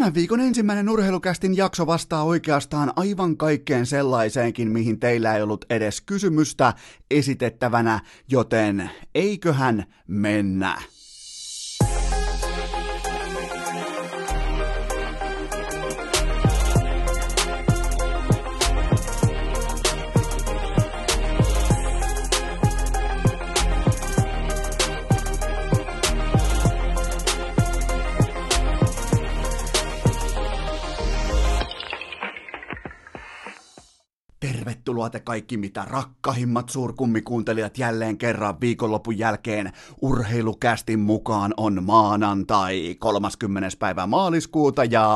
Tämän viikon ensimmäinen urheilukästin jakso vastaa oikeastaan aivan kaikkeen sellaiseenkin, mihin teillä ei ollut edes kysymystä esitettävänä, joten eiköhän mennä. Tervetuloa te kaikki mitä rakkahimmat suurkummikuuntelijat jälleen kerran viikonlopun jälkeen urheilukästin mukaan on maanantai 30. päivä maaliskuuta ja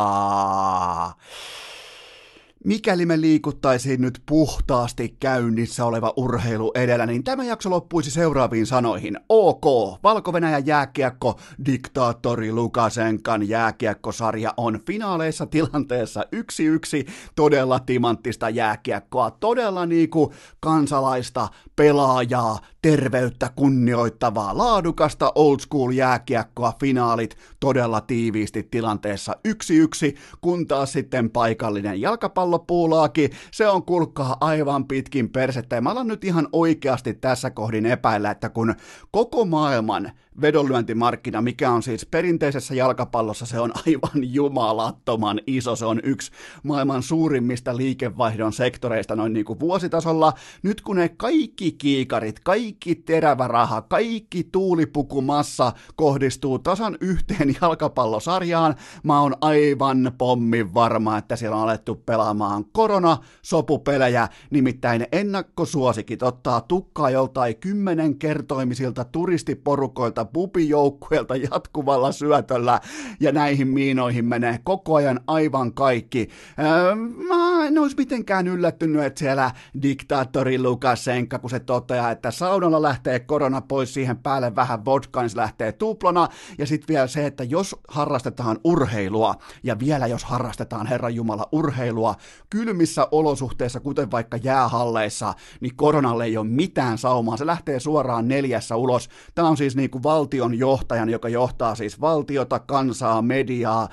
mikäli me liikuttaisiin nyt puhtaasti käynnissä oleva urheilu edellä, niin tämä jakso loppuisi seuraaviin sanoihin. OK, valko jääkiekko, diktaattori Lukasenkan jääkiekkosarja on finaaleissa tilanteessa yksi yksi todella timanttista jääkiekkoa, todella niinku kansalaista, pelaajaa, terveyttä kunnioittavaa, laadukasta old school jääkiekkoa, finaalit todella tiiviisti tilanteessa yksi yksi, kun taas sitten paikallinen jalkapallo pallopuulaakin, se on kulkaa aivan pitkin persettä. Ja mä alan nyt ihan oikeasti tässä kohdin epäillä, että kun koko maailman vedonlyöntimarkkina, mikä on siis perinteisessä jalkapallossa, se on aivan jumalattoman iso. Se on yksi maailman suurimmista liikevaihdon sektoreista noin niin kuin vuositasolla. Nyt kun ne kaikki kiikarit, kaikki terävä raha, kaikki tuulipukumassa kohdistuu tasan yhteen jalkapallosarjaan, mä oon aivan pommin varma, että siellä on alettu pelaamaan korona-sopupelejä, nimittäin ennakkosuosikit ottaa tukkaa joltain kymmenen kertoimisilta turistiporukoilta pupijoukkueelta jatkuvalla syötöllä ja näihin miinoihin menee koko ajan aivan kaikki. Öö, mä en olisi mitenkään yllättynyt, että siellä diktaattori Lukasenka, kun se toteaa, että saunalla lähtee korona pois, siihen päälle vähän vodka, niin se lähtee tuplona, ja sitten vielä se, että jos harrastetaan urheilua, ja vielä jos harrastetaan Herran Jumala urheilua, kylmissä olosuhteissa, kuten vaikka jäähalleissa, niin koronalle ei ole mitään saumaa, se lähtee suoraan neljässä ulos. Tämä on siis niin kuin valtion johtajan, joka johtaa siis valtiota, kansaa, mediaa,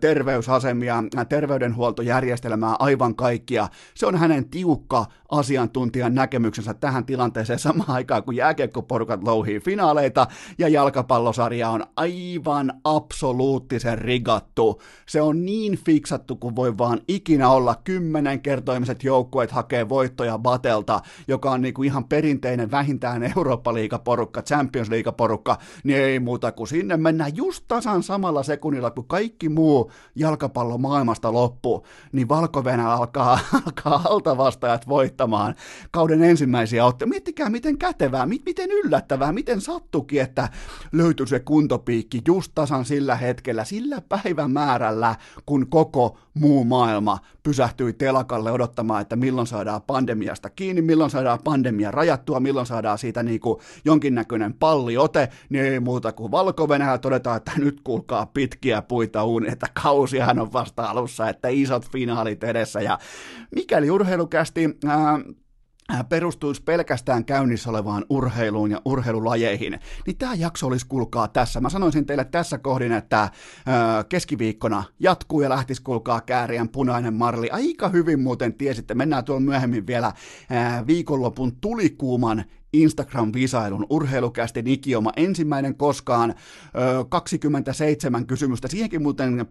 terveysasemia, terveydenhuoltojärjestelmää, aivan kaikkia. Se on hänen tiukka asiantuntijan näkemyksensä tähän tilanteeseen samaan aikaan, kun jääkiekkoporukat louhii finaaleita ja jalkapallosarja on aivan absoluuttisen rigattu. Se on niin fiksattu kuin voi vaan ikinä olla. Kymmenen kertoimiset joukkueet hakee voittoja Batelta, joka on niinku ihan perinteinen vähintään Eurooppa-liigaporukka, Champions-liigaporukka, niin ei muuta kuin sinne mennään just tasan samalla sekunnilla, kun kaikki muu jalkapallo maailmasta loppuu, niin valko alkaa, alkaa altavastajat voittamaan kauden ensimmäisiä otteita. Miettikää, miten kätevää, miten yllättävää, miten sattukin, että löytyi se kuntopiikki just tasan sillä hetkellä, sillä päivämäärällä, kun koko muu maailma pysähtyi telakalle odottamaan, että milloin saadaan pandemiasta kiinni, milloin saadaan pandemia rajattua, milloin saadaan siitä niin kuin jonkinnäköinen palliote, niin ei muuta kuin valko todetaan, että nyt kuulkaa pitkiä puita uuni, että kausihan on vasta alussa, että isot finaalit edessä, ja mikäli urheilukästi ää, perustuisi pelkästään käynnissä olevaan urheiluun ja urheilulajeihin, niin tämä jakso olisi kulkaa tässä. Mä sanoisin teille tässä kohdin, että keskiviikkona jatkuu ja lähtisi kulkaa kääriän punainen marli. Aika hyvin muuten tiesitte, mennään tuolla myöhemmin vielä viikonlopun tulikuuman Instagram-visailun urheilukästi ikioma ensimmäinen koskaan, 27 kysymystä. Siihenkin muuten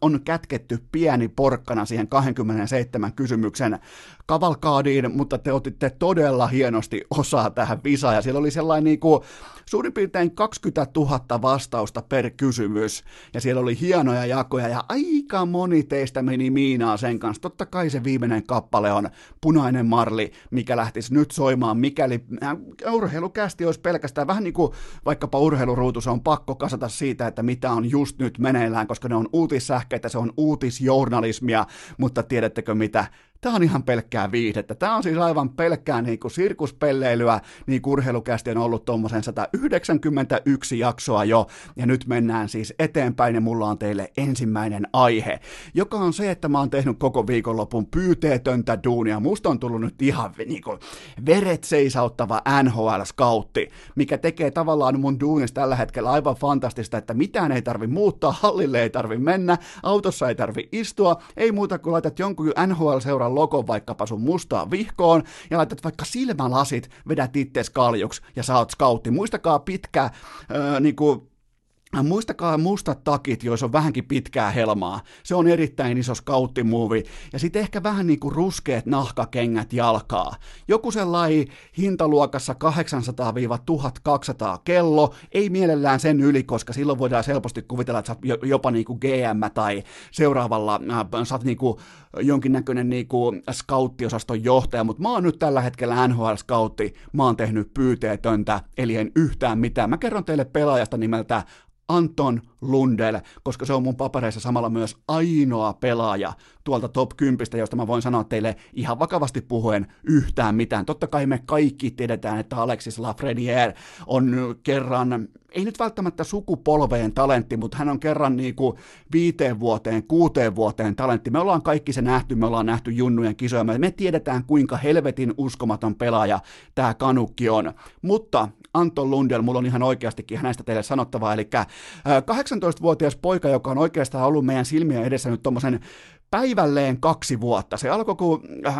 on kätketty pieni porkkana siihen 27 kysymyksen kavalkaadiin, mutta te otitte todella hienosti osaa tähän visaan, ja siellä oli sellainen niin kuin, suurin piirtein 20 000 vastausta per kysymys, ja siellä oli hienoja jakoja, ja aika moni teistä meni miinaa sen kanssa. Totta kai se viimeinen kappale on Punainen Marli, mikä lähtisi nyt soimaan, mikäli äh, urheilukästi olisi pelkästään vähän niin kuin vaikkapa urheiluruutu, se on pakko kasata siitä, että mitä on just nyt meneillään, koska ne on uutissähkeitä, se on uutisjournalismia, mutta tiedättekö mitä, tää on ihan pelkkää viihdettä. Tää on siis aivan pelkkää niin kuin sirkuspelleilyä, niin urheilukästi on ollut tuommoisen 191 jaksoa jo, ja nyt mennään siis eteenpäin, ja mulla on teille ensimmäinen aihe, joka on se, että mä oon tehnyt koko viikonlopun pyyteetöntä duunia. Musta on tullut nyt ihan niin kuin veret seisauttava NHL-skautti, mikä tekee tavallaan mun duunista tällä hetkellä aivan fantastista, että mitään ei tarvi muuttaa, hallille ei tarvi mennä, autossa ei tarvi istua, ei muuta kuin laitat jonkun NHL-seuran logon vaikkapa sun mustaan vihkoon ja laitat vaikka silmälasit, vedät ittees kaljuksi ja oot skautti. Muistakaa pitkä, öö, niinku, Muistakaa mustat takit, joissa on vähänkin pitkää helmaa. Se on erittäin iso skauttimuovi. Ja sitten ehkä vähän niin kuin ruskeat nahkakengät jalkaa. Joku sellainen hintaluokassa 800-1200 kello. Ei mielellään sen yli, koska silloin voidaan helposti kuvitella, että sä oot jopa niin kuin GM tai seuraavalla äh, sä oot niin kuin jonkinnäköinen niin kuin skauttiosaston johtaja. Mutta mä oon nyt tällä hetkellä NHL-skautti. Mä oon tehnyt pyyteetöntä, eli en yhtään mitään. Mä kerron teille pelaajasta nimeltä Anton Lundell, koska se on mun papereissa samalla myös ainoa pelaaja tuolta top 10, josta mä voin sanoa teille ihan vakavasti puhuen yhtään mitään. Totta kai me kaikki tiedetään, että Alexis Lafreniere on kerran, ei nyt välttämättä sukupolveen talentti, mutta hän on kerran niin kuin viiteen vuoteen, kuuteen vuoteen talentti. Me ollaan kaikki se nähty, me ollaan nähty junnujen kisoja, me tiedetään kuinka helvetin uskomaton pelaaja tämä kanukki on. Mutta Anton Lundell, mulla on ihan oikeastikin hänestä teille sanottavaa, eli 18-vuotias poika, joka on oikeastaan ollut meidän silmien edessä nyt tuommoisen päivälleen kaksi vuotta. Se alkoi, kun äh,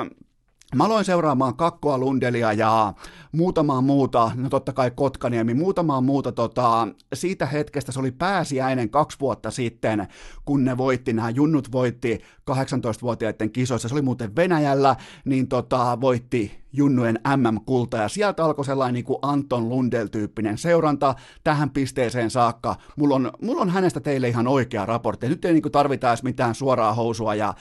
Mä aloin seuraamaan Kakkoa Lundelia ja muutamaa muuta, no totta kai Kotkaniemi, muutamaa muuta tota, siitä hetkestä, se oli pääsiäinen kaksi vuotta sitten, kun ne voitti, nämä junnut voitti 18-vuotiaiden kisoissa, se oli muuten Venäjällä, niin tota, voitti junnujen MM-kulta, ja sieltä alkoi sellainen niin kuin Anton Lundell-tyyppinen seuranta tähän pisteeseen saakka. Mulla on, mulla on hänestä teille ihan oikea raportti. Nyt ei niin kuin tarvita edes mitään suoraa housua ja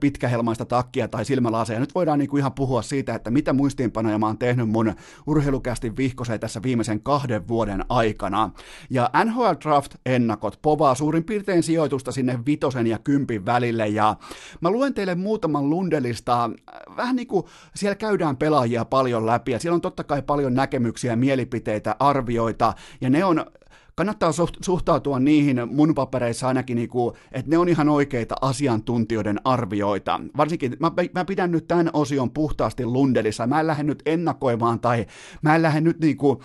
pitkähelmaista takkia tai silmälaseja. Nyt voidaan niin kuin ihan puhua siitä, että mitä muistiinpanoja mä oon tehnyt mun urheilukästin vihkoseen tässä viimeisen kahden vuoden aikana. Ja NHL Draft-ennakot povaa suurin piirtein sijoitusta sinne vitosen ja kympin välille, ja mä luen teille muutaman Lundelista, vähän niin kuin siellä käydään pelaa pelaajia paljon läpi, ja siellä on totta kai paljon näkemyksiä, mielipiteitä, arvioita, ja ne on kannattaa suhtautua niihin mun papereissa ainakin, niin kuin, että ne on ihan oikeita asiantuntijoiden arvioita. Varsinkin mä, mä pidän nyt tämän osion puhtaasti Lundelissa. Mä en lähde nyt ennakoimaan tai mä en lähde nyt niin kuin,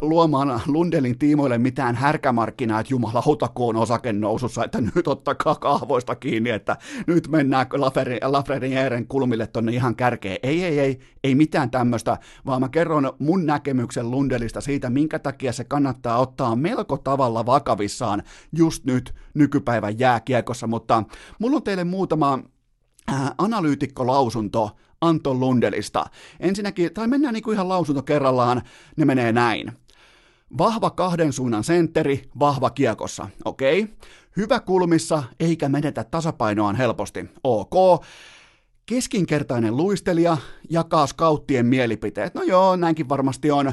luomaan Lundelin tiimoille mitään härkämarkkinaa, että jumalauta kun on nousussa, että nyt ottakaa kahvoista kiinni, että nyt mennään Lafrenieren kulmille tonne ihan kärkeen. Ei, ei, ei, ei mitään tämmöistä, vaan mä kerron mun näkemyksen Lundelista siitä, minkä takia se kannattaa ottaa melko tavalla vakavissaan just nyt nykypäivän jääkiekossa, mutta mulla on teille muutama äh, analyytikkolausunto Anton Lundelista. Ensinnäkin, tai mennään niinku ihan lausunto kerrallaan, ne menee näin. Vahva kahden suunnan sentteri, vahva kiekossa, okei. Okay. Hyvä kulmissa, eikä menetä tasapainoaan helposti, ok. Keskinkertainen luistelija jakaa skauttien mielipiteet. No joo, näinkin varmasti on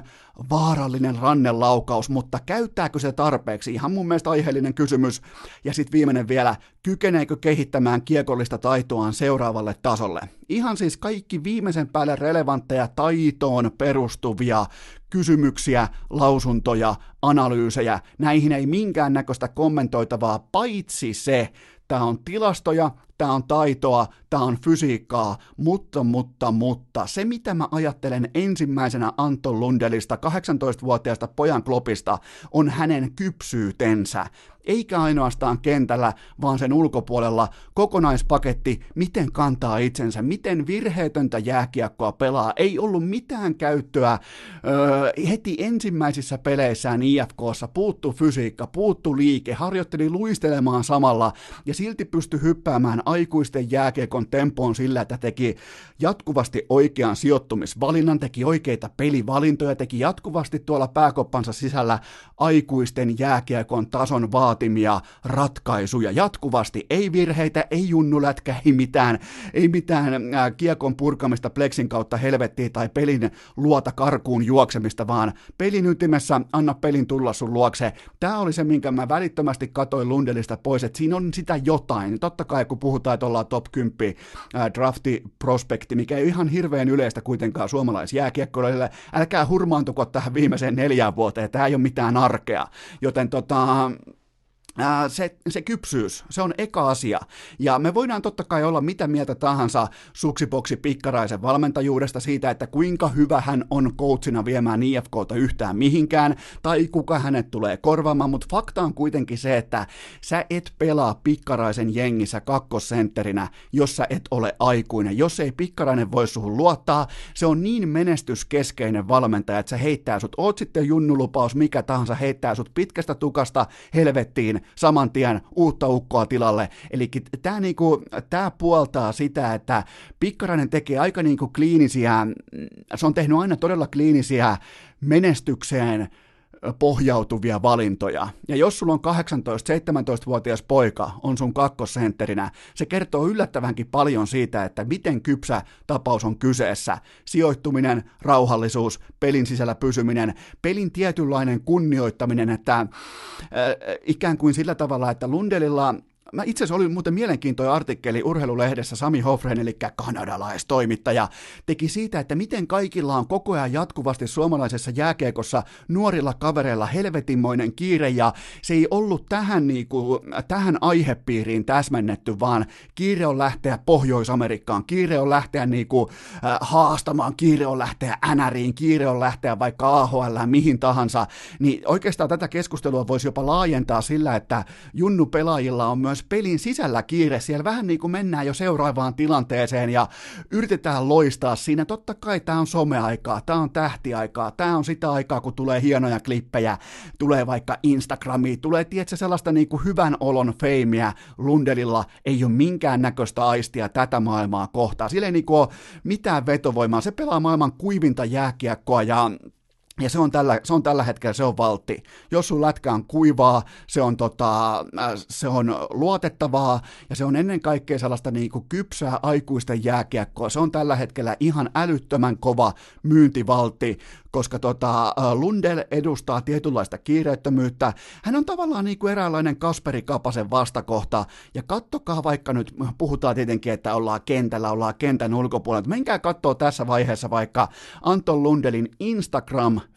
vaarallinen rannelaukaus, mutta käyttääkö se tarpeeksi? Ihan mun mielestä aiheellinen kysymys. Ja sitten viimeinen vielä, kykeneekö kehittämään kiekollista taitoaan seuraavalle tasolle? Ihan siis kaikki viimeisen päälle relevantteja taitoon perustuvia kysymyksiä, lausuntoja, analyysejä. Näihin ei minkäännäköistä kommentoitavaa, paitsi se, tämä on tilastoja, tämä on taitoa, tämä on fysiikkaa, mutta, mutta, mutta. Se mitä mä ajattelen ensimmäisenä Anton Lundelista, 18-vuotiaasta pojan klopista, on hänen kypsyytensä eikä ainoastaan kentällä, vaan sen ulkopuolella kokonaispaketti, miten kantaa itsensä, miten virheetöntä jääkiekkoa pelaa. Ei ollut mitään käyttöä öö, heti ensimmäisissä peleissään IFKssa, puuttu fysiikka, puuttu liike, harjoitteli luistelemaan samalla ja silti pystyi hyppäämään aikuisten jääkiekon tempoon sillä, että teki jatkuvasti oikean sijoittumisvalinnan, teki oikeita pelivalintoja, teki jatkuvasti tuolla pääkoppansa sisällä aikuisten jääkiekon tason vaatimuksia vaatimia ratkaisuja jatkuvasti. Ei virheitä, ei junnulätkä, ei mitään, ei mitään ää, kiekon purkamista pleksin kautta helvettiin tai pelin luota karkuun juoksemista, vaan pelin ytimessä anna pelin tulla sun luokse. Tämä oli se, minkä mä välittömästi katoin Lundelista pois, että siinä on sitä jotain. Totta kai kun puhutaan, että ollaan top 10 ää, drafti prospekti, mikä ei ihan hirveän yleistä kuitenkaan suomalaisjääkiekkoille, älkää hurmaantuko tähän viimeiseen neljään vuoteen, tämä ei ole mitään arkea. Joten tota, se, se kypsyys, se on eka asia. Ja me voidaan totta kai olla mitä mieltä tahansa suksipoksi pikkaraisen valmentajuudesta siitä, että kuinka hyvä hän on coachina viemään IFKta yhtään mihinkään, tai kuka hänet tulee korvaamaan, mutta fakta on kuitenkin se, että sä et pelaa pikkaraisen jengissä kakkosentterinä, jos sä et ole aikuinen. Jos ei pikkarainen voi suhun luottaa, se on niin menestyskeskeinen valmentaja, että se heittää sut, oot sitten junnulupaus, mikä tahansa, heittää sut pitkästä tukasta helvettiin, saman tien uutta ukkoa tilalle. Eli tämä niinku, tää puoltaa sitä, että Pikkarainen tekee aika niinku kliinisiä, se on tehnyt aina todella kliinisiä menestykseen pohjautuvia valintoja. Ja jos sulla on 18-17-vuotias poika on sun kakkosentterinä, se kertoo yllättävänkin paljon siitä, että miten kypsä tapaus on kyseessä. Sijoittuminen, rauhallisuus, pelin sisällä pysyminen, pelin tietynlainen kunnioittaminen, että äh, ikään kuin sillä tavalla, että Lundelilla Mä itse asiassa oli muuten mielenkiintoinen artikkeli urheilulehdessä Sami Hofren, eli kanadalaistoimittaja, teki siitä, että miten kaikilla on koko ajan jatkuvasti suomalaisessa jääkeekossa nuorilla kavereilla helvetinmoinen kiire, ja se ei ollut tähän, niinku, tähän aihepiiriin täsmennetty, vaan kiire on lähteä Pohjois-Amerikkaan, kiire on lähteä niinku, äh, haastamaan, kiire on lähteä NRiin, kiire on lähteä vaikka AHL, mihin tahansa, niin oikeastaan tätä keskustelua voisi jopa laajentaa sillä, että junnu pelaajilla on myös myös pelin sisällä kiire. Siellä vähän niin kuin mennään jo seuraavaan tilanteeseen ja yritetään loistaa siinä. Totta kai tämä on someaikaa, tämä on tähtiaikaa, tämä on sitä aikaa, kun tulee hienoja klippejä, tulee vaikka Instagramiin, tulee tietysti sellaista niin kuin hyvän olon feimiä. Lundelilla ei ole minkään näköistä aistia tätä maailmaa kohtaa. Sillä ei niin kuin ole mitään vetovoimaa. Se pelaa maailman kuivinta jääkiekkoa ja ja se on, tällä, se on tällä hetkellä, se on valtti. Jos sun lätkä on kuivaa, se on, tota, äh, se on luotettavaa ja se on ennen kaikkea sellaista niin kuin kypsää aikuisten jääkiekkoa. Se on tällä hetkellä ihan älyttömän kova myyntivaltti koska tota, Lundell edustaa tietynlaista kiireettömyyttä. Hän on tavallaan niin kuin eräänlainen Kasperi Kapasen vastakohta, ja kattokaa vaikka nyt, puhutaan tietenkin, että ollaan kentällä, ollaan kentän ulkopuolella, menkää katsoa tässä vaiheessa vaikka Anton Lundelin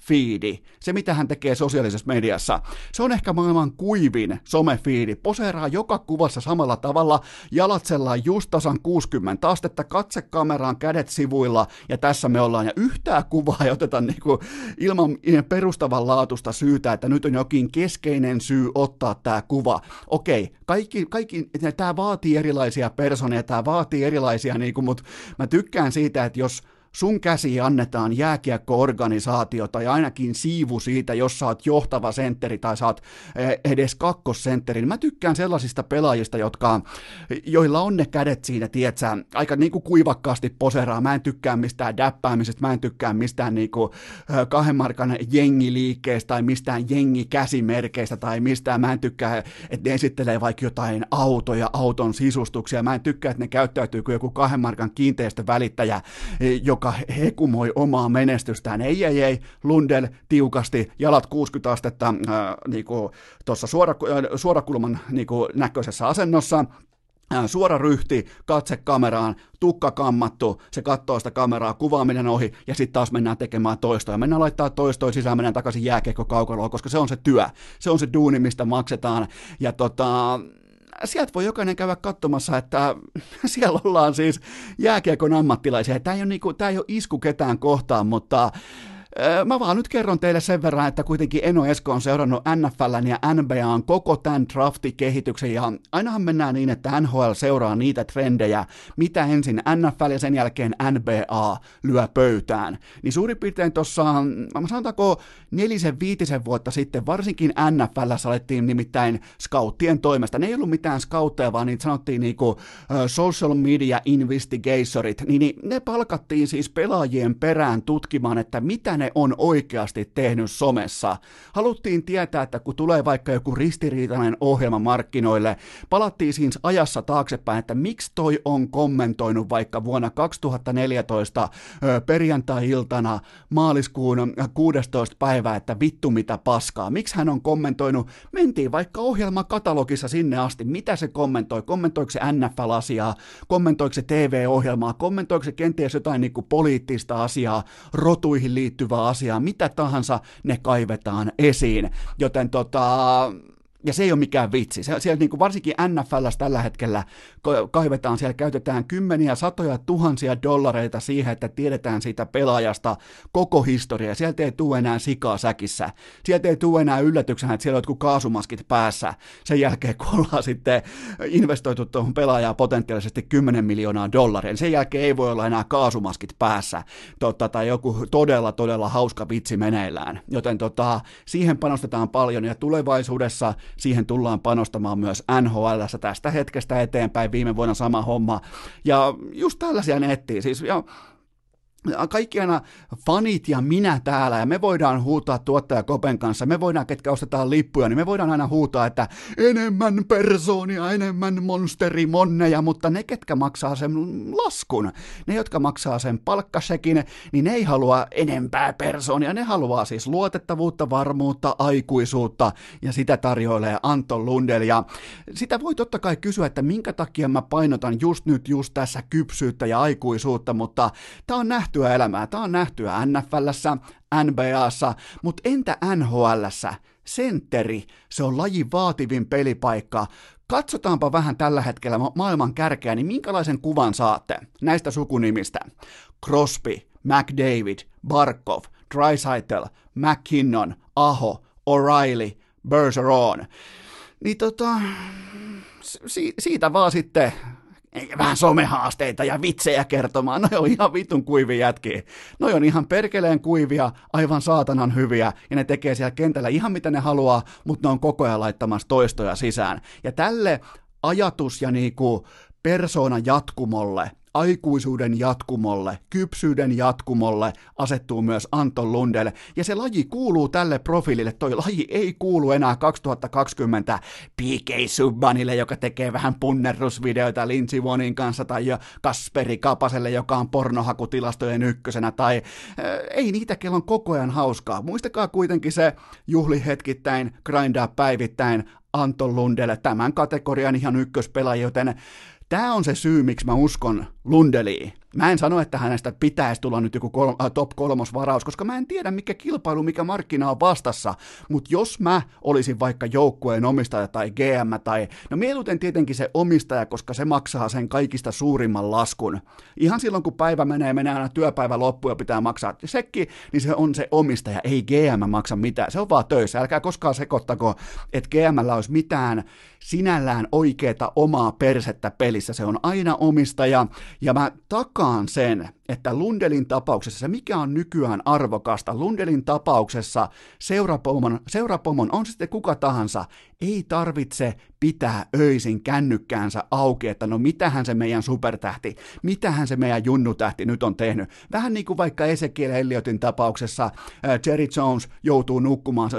Instagram-fiidi, se mitä hän tekee sosiaalisessa mediassa. Se on ehkä maailman kuivin somefiidi, poseeraa joka kuvassa samalla tavalla, jalatsellaan just tasan 60 astetta, katse kameraan, kädet sivuilla, ja tässä me ollaan, ja yhtään kuvaa ei oteta niin kuin ilman perustavanlaatuista syytä, että nyt on jokin keskeinen syy ottaa tämä kuva. Okei, kaikki, kaikki tämä vaatii erilaisia personeja, tämä vaatii erilaisia, niin kuin, mutta mä tykkään siitä, että jos sun käsi annetaan jääkiekko-organisaatio tai ainakin siivu siitä, jos sä oot johtava sentteri tai sä oot eh, edes kakkosentteri. Niin mä tykkään sellaisista pelaajista, jotka, joilla on ne kädet siinä, tietsä, aika niinku kuivakkaasti poseraa. Mä en tykkää mistään däppäämisestä, mä en tykkää mistään niinku eh, kahden markan jengiliikkeestä tai mistään jengikäsimerkeistä tai mistään. Mä en tykkää, että ne esittelee vaikka jotain autoja, auton sisustuksia. Mä en tykkää, että ne käyttäytyy kuin joku kahden markan kiinteistövälittäjä, eh, joka joka hekumoi omaa menestystään. Ei, ei, ei, Lundell tiukasti, jalat 60 astetta äh, niinku, tuossa suora, äh, suorakulman niinku, näköisessä asennossa, äh, suora ryhti, katse kameraan, tukka kammattu, se katsoo sitä kameraa, kuvaaminen ohi, ja sitten taas mennään tekemään toistoja. Mennään laittaa toistoja sisään, mennään takaisin jääkiekko kaukaloon, koska se on se työ, se on se duuni, mistä maksetaan. Ja tota, sieltä voi jokainen käydä katsomassa, että siellä ollaan siis jääkiekon ammattilaisia. Tämä ei ole, niinku, tämä ei ole isku ketään kohtaan, mutta Mä vaan nyt kerron teille sen verran, että kuitenkin Eno Esko on seurannut NFLn ja NBAn koko tämän draftikehityksen ja ainahan mennään niin, että NHL seuraa niitä trendejä, mitä ensin NFL ja sen jälkeen NBA lyö pöytään. Niin suurin piirtein tuossa, mä sanotaanko nelisen viitisen vuotta sitten, varsinkin NFL alettiin nimittäin scouttien toimesta. Ne ei ollut mitään scoutteja, vaan niitä sanottiin niinku social media investigatorit, niin ne palkattiin siis pelaajien perään tutkimaan, että mitä ne ne on oikeasti tehnyt somessa. Haluttiin tietää, että kun tulee vaikka joku ristiriitainen ohjelma markkinoille, palattiin siis ajassa taaksepäin, että miksi toi on kommentoinut vaikka vuonna 2014 perjantai-iltana maaliskuun 16. päivää, että vittu mitä paskaa. Miksi hän on kommentoinut, mentiin vaikka ohjelmakatalogissa sinne asti, mitä se kommentoi, kommentoiko se NFL-asiaa, kommentoiko se TV-ohjelmaa, kommentoiko se kenties jotain niin kuin poliittista asiaa, rotuihin liittyvää asiaa, mitä tahansa ne kaivetaan esiin. Joten tota, ja se ei ole mikään vitsi. Se, siellä niin kuin varsinkin NFLssä tällä hetkellä kaivetaan, siellä käytetään kymmeniä, satoja, tuhansia dollareita siihen, että tiedetään siitä pelaajasta koko historia. Sieltä ei tule enää sikaa säkissä. Sieltä ei tule enää yllätyksenä, että siellä on jotkut kaasumaskit päässä. Sen jälkeen, kun ollaan sitten investoitu tuohon pelaajaan potentiaalisesti 10 miljoonaa dollaria, sen jälkeen ei voi olla enää kaasumaskit päässä. Totta, tai joku todella, todella hauska vitsi meneillään. Joten tota, siihen panostetaan paljon ja tulevaisuudessa siihen tullaan panostamaan myös NHL tästä hetkestä eteenpäin, viime vuonna sama homma, ja just tällaisia nettiä, siis, ja kaikki aina fanit ja minä täällä, ja me voidaan huutaa tuottaja Kopen kanssa, me voidaan, ketkä ostetaan lippuja, niin me voidaan aina huutaa, että enemmän persoonia, enemmän monsteri-monneja, mutta ne, ketkä maksaa sen laskun, ne, jotka maksaa sen palkkasekin, niin ne ei halua enempää persoonia, ne haluaa siis luotettavuutta, varmuutta, aikuisuutta, ja sitä tarjoilee Anton Lundel, ja sitä voi totta kai kysyä, että minkä takia mä painotan just nyt, just tässä kypsyyttä ja aikuisuutta, mutta tämä on nähty nähtyä elämää. Tämä on nähtyä NFLssä, NBAssa, mutta entä NHLssä? Sentteri, se on lajin vaativin pelipaikka. Katsotaanpa vähän tällä hetkellä maailman kärkeä, niin minkälaisen kuvan saatte näistä sukunimistä? Crosby, McDavid, Barkov, Dreisaitl, McKinnon, Aho, O'Reilly, Bergeron. Niin tota, si- siitä vaan sitten vähän somehaasteita ja vitsejä kertomaan. No on ihan vitun kuivia jätkiä. No on ihan perkeleen kuivia, aivan saatanan hyviä, ja ne tekee siellä kentällä ihan mitä ne haluaa, mutta ne on koko ajan laittamassa toistoja sisään. Ja tälle ajatus ja niinku persoonan jatkumolle aikuisuuden jatkumolle, kypsyyden jatkumolle asettuu myös Anton Lundelle. Ja se laji kuuluu tälle profiilille. Toi laji ei kuulu enää 2020 PK Subbanille, joka tekee vähän punnerrusvideoita Lindsey Wonin kanssa, tai Kasperi Kapaselle, joka on pornohakutilastojen ykkösenä, tai äh, ei niitä, kello on koko ajan hauskaa. Muistakaa kuitenkin se juhli hetkittäin, grindaa päivittäin, Anton Lundelle, tämän kategorian ihan ykköspelaaja, joten Tämä on se syy, miksi mä uskon Lundeliin. Mä en sano, että hänestä pitäisi tulla nyt joku kol- äh, top kolmos varaus, koska mä en tiedä, mikä kilpailu, mikä markkina on vastassa. Mutta jos mä olisin vaikka joukkueen omistaja tai GM tai, no mieluiten tietenkin se omistaja, koska se maksaa sen kaikista suurimman laskun. Ihan silloin, kun päivä menee, menee aina työpäivä loppuun ja pitää maksaa sekki, niin se on se omistaja, ei GM maksa mitään. Se on vaan töissä. Älkää koskaan sekoittako, että GMllä olisi mitään sinällään oikeeta omaa persettä pelissä. Se on aina omistaja, ja mä takaan sen, että Lundelin tapauksessa, se mikä on nykyään arvokasta, Lundelin tapauksessa seurapomon, seurapomon on sitten kuka tahansa, ei tarvitse pitää öisin kännykkäänsä auki, että no mitähän se meidän supertähti, mitähän se meidän junnutähti nyt on tehnyt. Vähän niin kuin vaikka Ezekiel Elliotin tapauksessa Jerry Jones joutuu nukkumaan,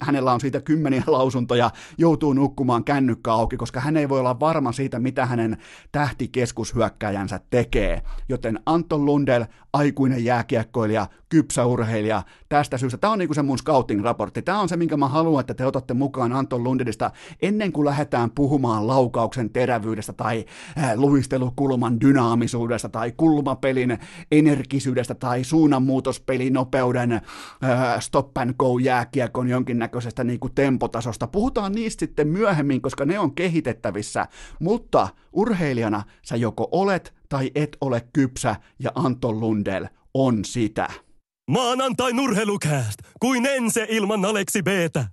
hänellä on siitä kymmeniä lausuntoja, joutuu nukkumaan kännykkä auki, koska hän ei voi olla varma siitä, mitä hänen tähtikeskushyökkäjänsä tekee. Joten Lundell, aikuinen jääkiekkoilija, kypsä urheilija, tästä syystä. Tämä on niin kuin se mun scouting-raportti. Tämä on se, minkä mä haluan, että te otatte mukaan Anton Lundellista ennen kuin lähdetään puhumaan laukauksen terävyydestä tai äh, luistelukulman dynaamisuudesta tai kulmapelin energisyydestä tai suunnanmuutospelin nopeuden äh, stop and go jääkiekon jonkinnäköisestä niin kuin tempotasosta. Puhutaan niistä sitten myöhemmin, koska ne on kehitettävissä, mutta urheilijana sä joko olet tai et ole kypsä ja Anton Lundell on sitä. Maanantai nurhelukääst, kuin ense ilman Aleksi Btä.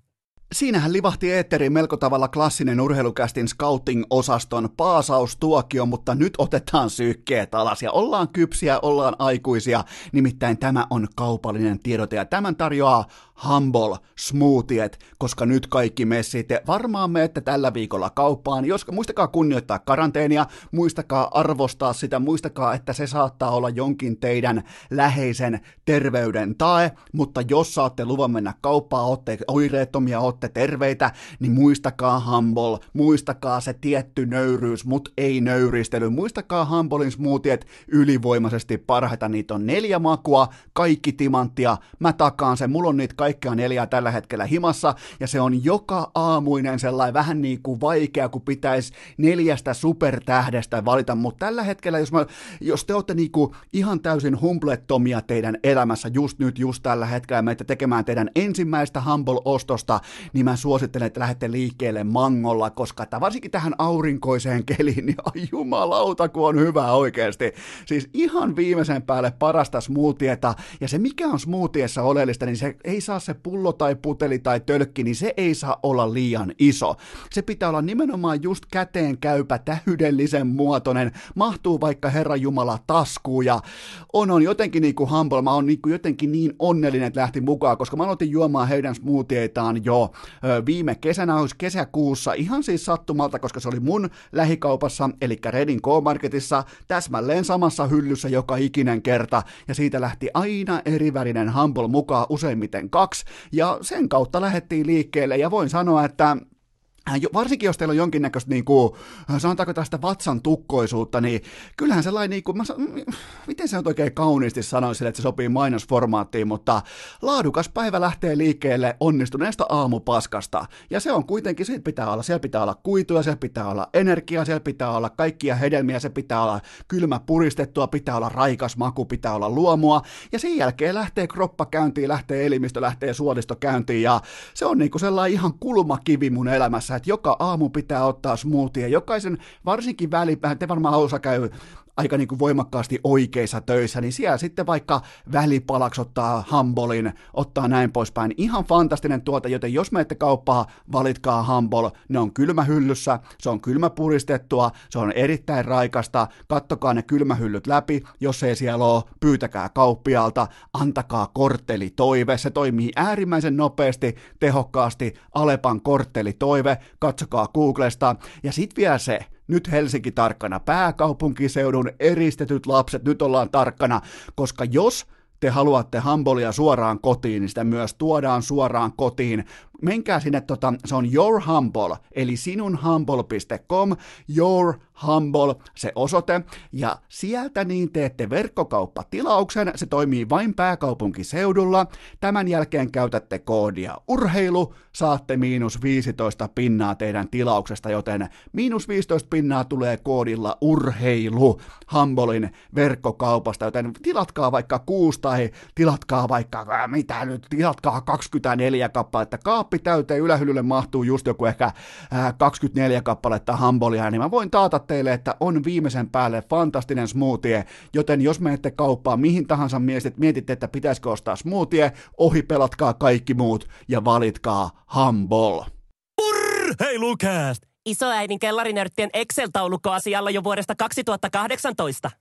Siinähän livahti eetteriin melko tavalla klassinen urheilukästin scouting-osaston paasaustuokio, mutta nyt otetaan sykkeet alas ja ollaan kypsiä, ollaan aikuisia, nimittäin tämä on kaupallinen tiedote ja tämän tarjoaa Humble Smoothiet, koska nyt kaikki messit, varmaan menette tällä viikolla kauppaan, jos muistakaa kunnioittaa karanteenia, muistakaa arvostaa sitä, muistakaa, että se saattaa olla jonkin teidän läheisen terveyden tae, mutta jos saatte luvan mennä kauppaan, olette oireettomia, olette terveitä, niin muistakaa Humble, muistakaa se tietty nöyryys, mut ei nöyristely, muistakaa Humblein smoothiet ylivoimaisesti parhaita, niitä on neljä makua, kaikki timanttia, mä takaan sen, mulla on niitä kaikkea neljää tällä hetkellä himassa, ja se on joka aamuinen sellainen vähän niin kuin vaikea, kun pitäisi neljästä supertähdestä valita, mutta tällä hetkellä, jos, mä, jos te olette niin kuin ihan täysin humblettomia teidän elämässä just nyt, just tällä hetkellä, meitä tekemään teidän ensimmäistä Humble-ostosta, niin mä suosittelen, että lähdette liikkeelle mangolla, koska että varsinkin tähän aurinkoiseen keliin, niin ai jumalauta, kun on hyvä oikeasti. Siis ihan viimeisen päälle parasta smoothieta, ja se mikä on smoothiessa oleellista, niin se ei saa se pullo tai puteli tai tölkki, niin se ei saa olla liian iso. Se pitää olla nimenomaan just käteen käypä, täydellisen muotoinen, mahtuu vaikka Herra Jumala taskuun ja on, on jotenkin niin kuin humble, mä oon niin kuin jotenkin niin onnellinen, että lähti mukaan, koska mä aloitin juomaan heidän smoothietaan jo viime kesänä, olisi kesäkuussa, ihan siis sattumalta, koska se oli mun lähikaupassa, eli Redin K-Marketissa, täsmälleen samassa hyllyssä joka ikinen kerta, ja siitä lähti aina erivärinen humble mukaan, useimmiten kaksi, ja sen kautta lähdettiin liikkeelle, ja voin sanoa, että varsinkin jos teillä on jonkinnäköistä, niin kuin, äh, sanotaanko tästä vatsan tukkoisuutta, niin kyllähän sellainen, niin kuin, mä, miten se on oikein kauniisti sanoisin, että se sopii mainosformaattiin, mutta laadukas päivä lähtee liikkeelle onnistuneesta aamupaskasta. Ja se on kuitenkin, se pitää olla, siellä pitää olla kuituja, siellä pitää olla energiaa, siellä pitää olla kaikkia hedelmiä, se pitää olla kylmä puristettua, pitää olla raikas maku, pitää olla luomua, ja sen jälkeen lähtee kroppa käyntiin, lähtee elimistö, lähtee suolisto käyntiin, ja se on niin kuin sellainen ihan kulmakivi mun elämässä, että joka aamu pitää ottaa smoothie, jokaisen, varsinkin välipään, te varmaan osa käy aika niin kuin voimakkaasti oikeissa töissä, niin siellä sitten vaikka välipalaksi ottaa hambolin, ottaa näin poispäin. Ihan fantastinen tuote, joten jos menette kauppaa, valitkaa hambol. Ne on kylmähyllyssä, se on kylmäpuristettua, se on erittäin raikasta, kattokaa ne kylmähyllyt läpi, jos ei siellä ole, pyytäkää kauppialta, antakaa kortteli toive, se toimii äärimmäisen nopeasti, tehokkaasti, Alepan kortteli toive, katsokaa Googlesta, ja sitten vielä se, nyt Helsinki tarkkana, pääkaupunkiseudun eristetyt lapset, nyt ollaan tarkkana, koska jos te haluatte hambolia suoraan kotiin, niin sitä myös tuodaan suoraan kotiin. Menkää sinne, tota, se on Your Humble, eli sinunhumble.com, Your Humble, se osoite, ja sieltä niin teette verkkokauppatilauksen, se toimii vain pääkaupunkiseudulla, tämän jälkeen käytätte koodia urheilu, saatte miinus 15 pinnaa teidän tilauksesta, joten miinus 15 pinnaa tulee koodilla urheilu Humblein verkkokaupasta, joten tilatkaa vaikka kuusi tai tilatkaa vaikka, mitä nyt, tilatkaa 24 kappaletta, kaappi täyteen, ylähyllylle mahtuu just joku ehkä 24 kappaletta Humblea, niin mä voin taata teille, että on viimeisen päälle fantastinen smoothie, joten jos menette kauppaan mihin tahansa mietit, mietitte, että pitäisikö ostaa smoothie, ohi pelatkaa kaikki muut ja valitkaa Humble. Hei Lukast! Isoäidin kellarinörttien Excel-taulukko asialla jo vuodesta 2018.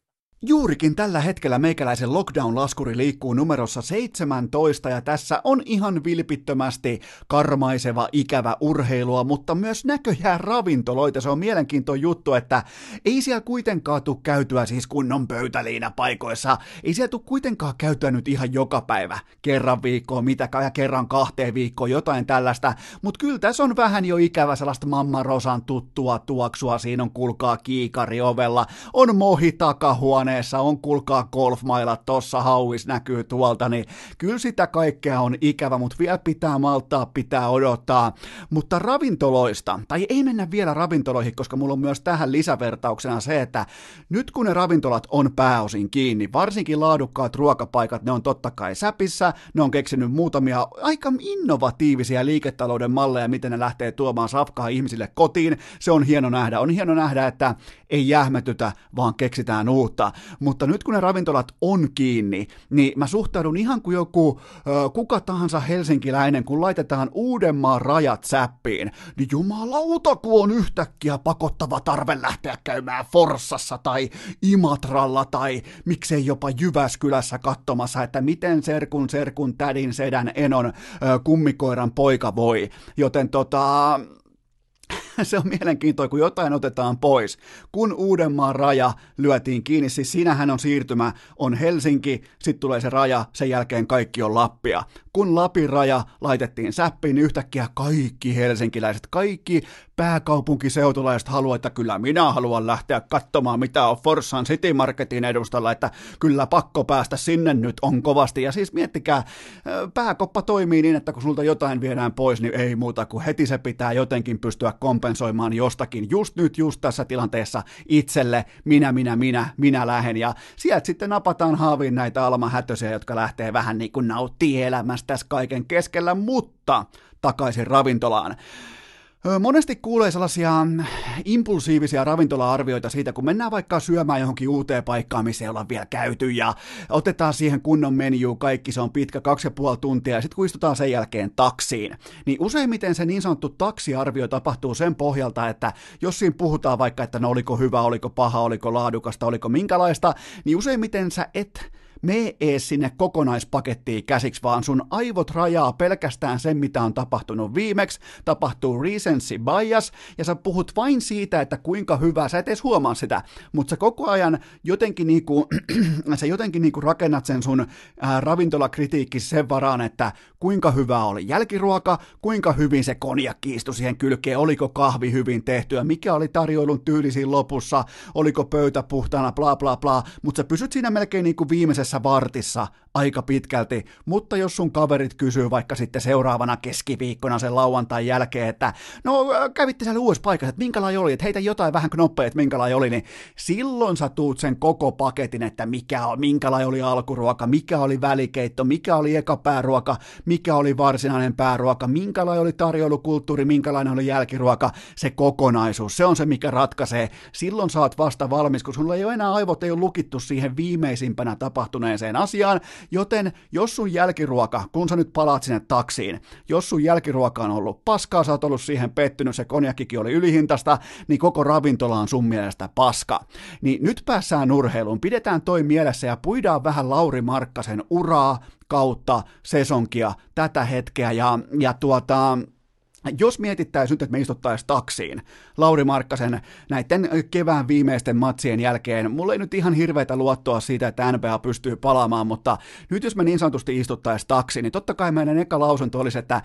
Juurikin tällä hetkellä meikäläisen lockdown-laskuri liikkuu numerossa 17 ja tässä on ihan vilpittömästi karmaiseva, ikävä urheilua, mutta myös näköjään ravintoloita. Se on mielenkiintoinen juttu, että ei siellä kuitenkaan tule käytyä siis kunnon pöytäliinä paikoissa. Ei siellä tule kuitenkaan käytyä nyt ihan joka päivä, kerran viikkoon, mitä ja kerran kahteen viikkoon, jotain tällaista. Mutta kyllä tässä on vähän jo ikävä sellaista Mamma Rosan tuttua tuoksua. Siinä on kulkaa kiikari ovella, on mohi takahuone, huoneessa on kulkaa golfmailat tossa hauis näkyy tuolta, niin kyllä sitä kaikkea on ikävä, mutta vielä pitää maltaa, pitää odottaa. Mutta ravintoloista, tai ei mennä vielä ravintoloihin, koska mulla on myös tähän lisävertauksena se, että nyt kun ne ravintolat on pääosin kiinni, varsinkin laadukkaat ruokapaikat, ne on totta kai säpissä, ne on keksinyt muutamia aika innovatiivisia liiketalouden malleja, miten ne lähtee tuomaan safkaa ihmisille kotiin. Se on hieno nähdä. On hieno nähdä, että ei jähmetytä, vaan keksitään uutta. Mutta nyt kun ne ravintolat on kiinni, niin mä suhtaudun ihan kuin joku kuka tahansa helsinkiläinen, kun laitetaan Uudenmaan rajat säppiin, niin jumalauta, kun on yhtäkkiä pakottava tarve lähteä käymään Forssassa tai Imatralla tai miksei jopa Jyväskylässä katsomassa, että miten serkun, serkun, tädin, sedän, enon, kummikoiran poika voi. Joten tota, se on mielenkiintoista, kun jotain otetaan pois. Kun Uudenmaan raja lyötiin kiinni, siis siinähän on siirtymä, on Helsinki, sitten tulee se raja, sen jälkeen kaikki on Lappia kun Lapin raja laitettiin säppiin, niin yhtäkkiä kaikki helsinkiläiset, kaikki pääkaupunkiseutulaiset haluaa, että kyllä minä haluan lähteä katsomaan, mitä on Forssan City Marketin edustalla, että kyllä pakko päästä sinne nyt on kovasti. Ja siis miettikää, pääkoppa toimii niin, että kun sulta jotain viedään pois, niin ei muuta kuin heti se pitää jotenkin pystyä kompensoimaan jostakin. Just nyt, just tässä tilanteessa itselle, minä, minä, minä, minä lähden. Ja sieltä sitten napataan haaviin näitä Alma jotka lähtee vähän niin kuin nauttii elämästä tässä kaiken keskellä, mutta takaisin ravintolaan. Monesti kuulee sellaisia impulsiivisia ravintola-arvioita siitä, kun mennään vaikka syömään johonkin uuteen paikkaan, missä ei olla vielä käyty, ja otetaan siihen kunnon menu, kaikki se on pitkä, kaksi ja puoli tuntia, ja sitten kun sen jälkeen taksiin, niin useimmiten se niin sanottu taksiarvio tapahtuu sen pohjalta, että jos siinä puhutaan vaikka, että no oliko hyvä, oliko paha, oliko laadukasta, oliko minkälaista, niin useimmiten sä et me ee sinne kokonaispakettiin käsiksi, vaan sun aivot rajaa pelkästään sen, mitä on tapahtunut viimeksi, tapahtuu recency bias, ja sä puhut vain siitä, että kuinka hyvä, sä et edes huomaa sitä, mutta sä koko ajan jotenkin niinku, sä jotenkin niinku rakennat sen sun ää, ravintolakritiikki sen varaan, että kuinka hyvä oli jälkiruoka, kuinka hyvin se konjakki istui siihen kylkeen, oliko kahvi hyvin tehtyä, mikä oli tarjoilun tyyli siinä lopussa, oliko pöytä puhtaana, bla bla bla, mutta sä pysyt siinä melkein niinku viimeisessä yhdessä vartissa aika pitkälti, mutta jos sun kaverit kysyy vaikka sitten seuraavana keskiviikkona sen lauantain jälkeen, että no kävitte siellä uudessa paikassa, että minkälainen oli, että heitä jotain vähän knoppeja, että minkälainen oli, niin silloin sä tuut sen koko paketin, että mikä minkälainen oli alkuruoka, mikä oli välikeitto, mikä oli eka pääruoka, mikä oli varsinainen pääruoka, minkälainen oli tarjoulukulttuuri, minkälainen oli jälkiruoka, se kokonaisuus, se on se, mikä ratkaisee. Silloin saat vasta valmis, kun sulla ei ole enää aivot ei ole lukittu siihen viimeisimpänä tapahtuneeseen asiaan, Joten jos sun jälkiruoka, kun sä nyt palaat sinne taksiin, jos sun jälkiruoka on ollut paskaa, sä oot ollut siihen pettynyt, se konjakkikin oli ylihintasta, niin koko ravintola on sun mielestä paska. Niin nyt päässään urheiluun, pidetään toi mielessä ja puidaan vähän Lauri Markkasen uraa kautta sesonkia tätä hetkeä ja, ja tuota, jos mietittäisiin nyt, että me istuttaisiin taksiin Lauri Markkasen näiden kevään viimeisten matsien jälkeen, mulla ei nyt ihan hirveitä luottoa siitä, että NBA pystyy palaamaan, mutta nyt jos me niin sanotusti istuttaisiin taksiin, niin totta kai meidän eka lausunto olisi, että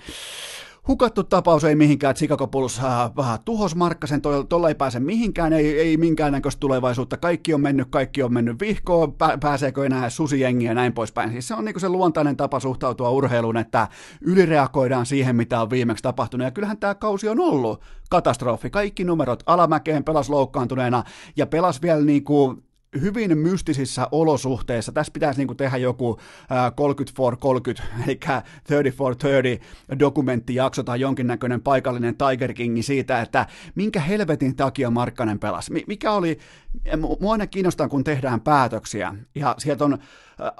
hukattu tapaus ei mihinkään, Chicago Bulls äh, vähän tuhos Markkasen, tuolla ei pääse mihinkään, ei, ei minkäännäköistä tulevaisuutta, kaikki on mennyt, kaikki on mennyt vihkoon, pä, pääseekö enää susijengi ja näin poispäin. Siis se on niin se luontainen tapa suhtautua urheiluun, että ylireagoidaan siihen, mitä on viimeksi tapahtunut, ja kyllähän tämä kausi on ollut katastrofi. Kaikki numerot alamäkeen pelas loukkaantuneena, ja pelas vielä niin kuin hyvin mystisissä olosuhteissa. Tässä pitäisi niin kuin tehdä joku äh, 30 for 30, eli 30 for 30 dokumenttijakso tai jonkinnäköinen paikallinen Tiger King siitä, että minkä helvetin takia Markkanen pelasi. Mikä oli, mua aina kiinnostaa, kun tehdään päätöksiä, ja sieltä on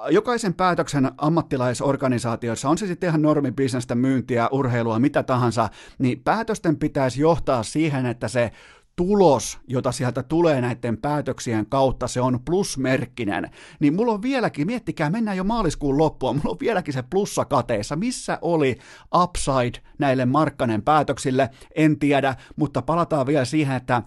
jokaisen päätöksen ammattilaisorganisaatioissa, on se sitten ihan normibisnestä, myyntiä, urheilua, mitä tahansa, niin päätösten pitäisi johtaa siihen, että se tulos, jota sieltä tulee näiden päätöksien kautta, se on plusmerkkinen, niin mulla on vieläkin, miettikää, mennään jo maaliskuun loppuun, mulla on vieläkin se plussa kateessa, missä oli upside näille Markkanen päätöksille, en tiedä, mutta palataan vielä siihen, että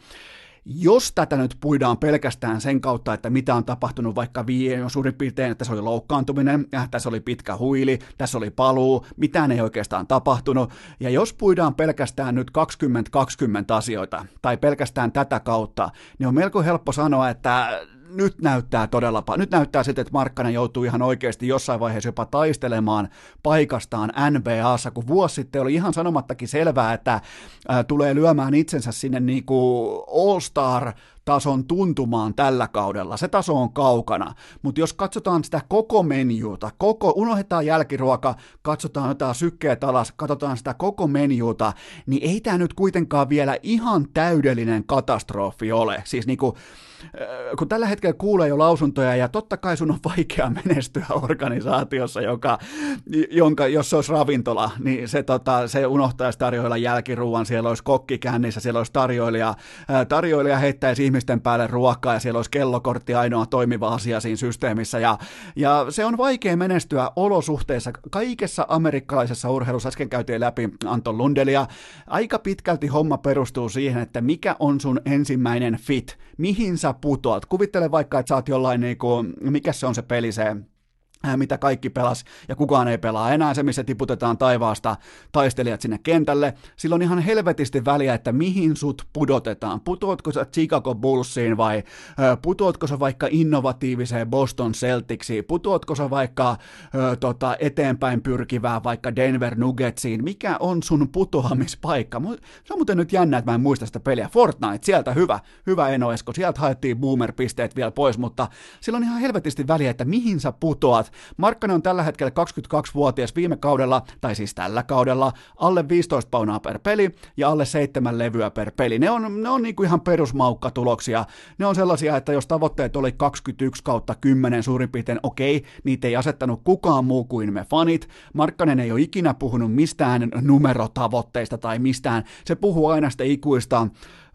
jos tätä nyt puidaan pelkästään sen kautta, että mitä on tapahtunut vaikka viime suurin piirtein, että se oli loukkaantuminen, ja tässä oli pitkä huili, tässä oli paluu, mitään ei oikeastaan tapahtunut, ja jos puidaan pelkästään nyt 2020 asioita, tai pelkästään tätä kautta, niin on melko helppo sanoa, että nyt näyttää todella paljon. Nyt näyttää siltä, että Markkanen joutuu ihan oikeasti jossain vaiheessa jopa taistelemaan paikastaan NBAssa, kun vuosi sitten oli ihan sanomattakin selvää, että ää, tulee lyömään itsensä sinne niin kuin All-Star tason tuntumaan tällä kaudella. Se taso on kaukana, mutta jos katsotaan sitä koko menjuuta, koko, unohdetaan jälkiruoka, katsotaan jotain sykkeet alas, katsotaan sitä koko menjuuta, niin ei tämä nyt kuitenkaan vielä ihan täydellinen katastrofi ole. Siis niinku, kun tällä hetkellä kuulee jo lausuntoja, ja totta kai sun on vaikea menestyä organisaatiossa, joka, jonka, jos se olisi ravintola, niin se, tota, se unohtaisi tarjoilla jälkiruuan, siellä olisi kokki kännissä, siellä olisi tarjoilija, tarjoilija heittäisi ihmisten päälle ruokaa, ja siellä olisi kellokortti ainoa toimiva asia siinä systeemissä, ja, ja se on vaikea menestyä olosuhteissa. Kaikessa amerikkalaisessa urheilussa, äsken käytiin läpi Anton Lundelia, aika pitkälti homma perustuu siihen, että mikä on sun ensimmäinen fit, mihin sä putoat. Kuvittele vaikka, että sä oot jollain, niin kuin, mikä se on se peli, se mitä kaikki pelas ja kukaan ei pelaa enää, se missä tiputetaan taivaasta taistelijat sinne kentälle. Silloin ihan helvetisti väliä, että mihin sut pudotetaan. Putoatko sä Chicago Bullsiin vai putoatko sä vaikka innovatiiviseen Boston Celticsiin, putoatko sä vaikka ö, tota, eteenpäin pyrkivää vaikka Denver Nuggetsiin, mikä on sun putoamispaikka? Se on muuten nyt jännä, että mä en muista sitä peliä. Fortnite, sieltä hyvä, hyvä Eno Esko, sieltä haettiin boomer-pisteet vielä pois, mutta silloin ihan helvetisti väliä, että mihin sä putoat, Markkanen on tällä hetkellä 22-vuotias viime kaudella, tai siis tällä kaudella, alle 15 paunaa per peli ja alle 7 levyä per peli. Ne on, ne on niinku ihan perusmaukkatuloksia. Ne on sellaisia, että jos tavoitteet oli 21 kautta 10 suurin piirtein, okei, niitä ei asettanut kukaan muu kuin me fanit. Markkanen ei ole ikinä puhunut mistään numerotavoitteista tai mistään. Se puhuu aina sitä ikuista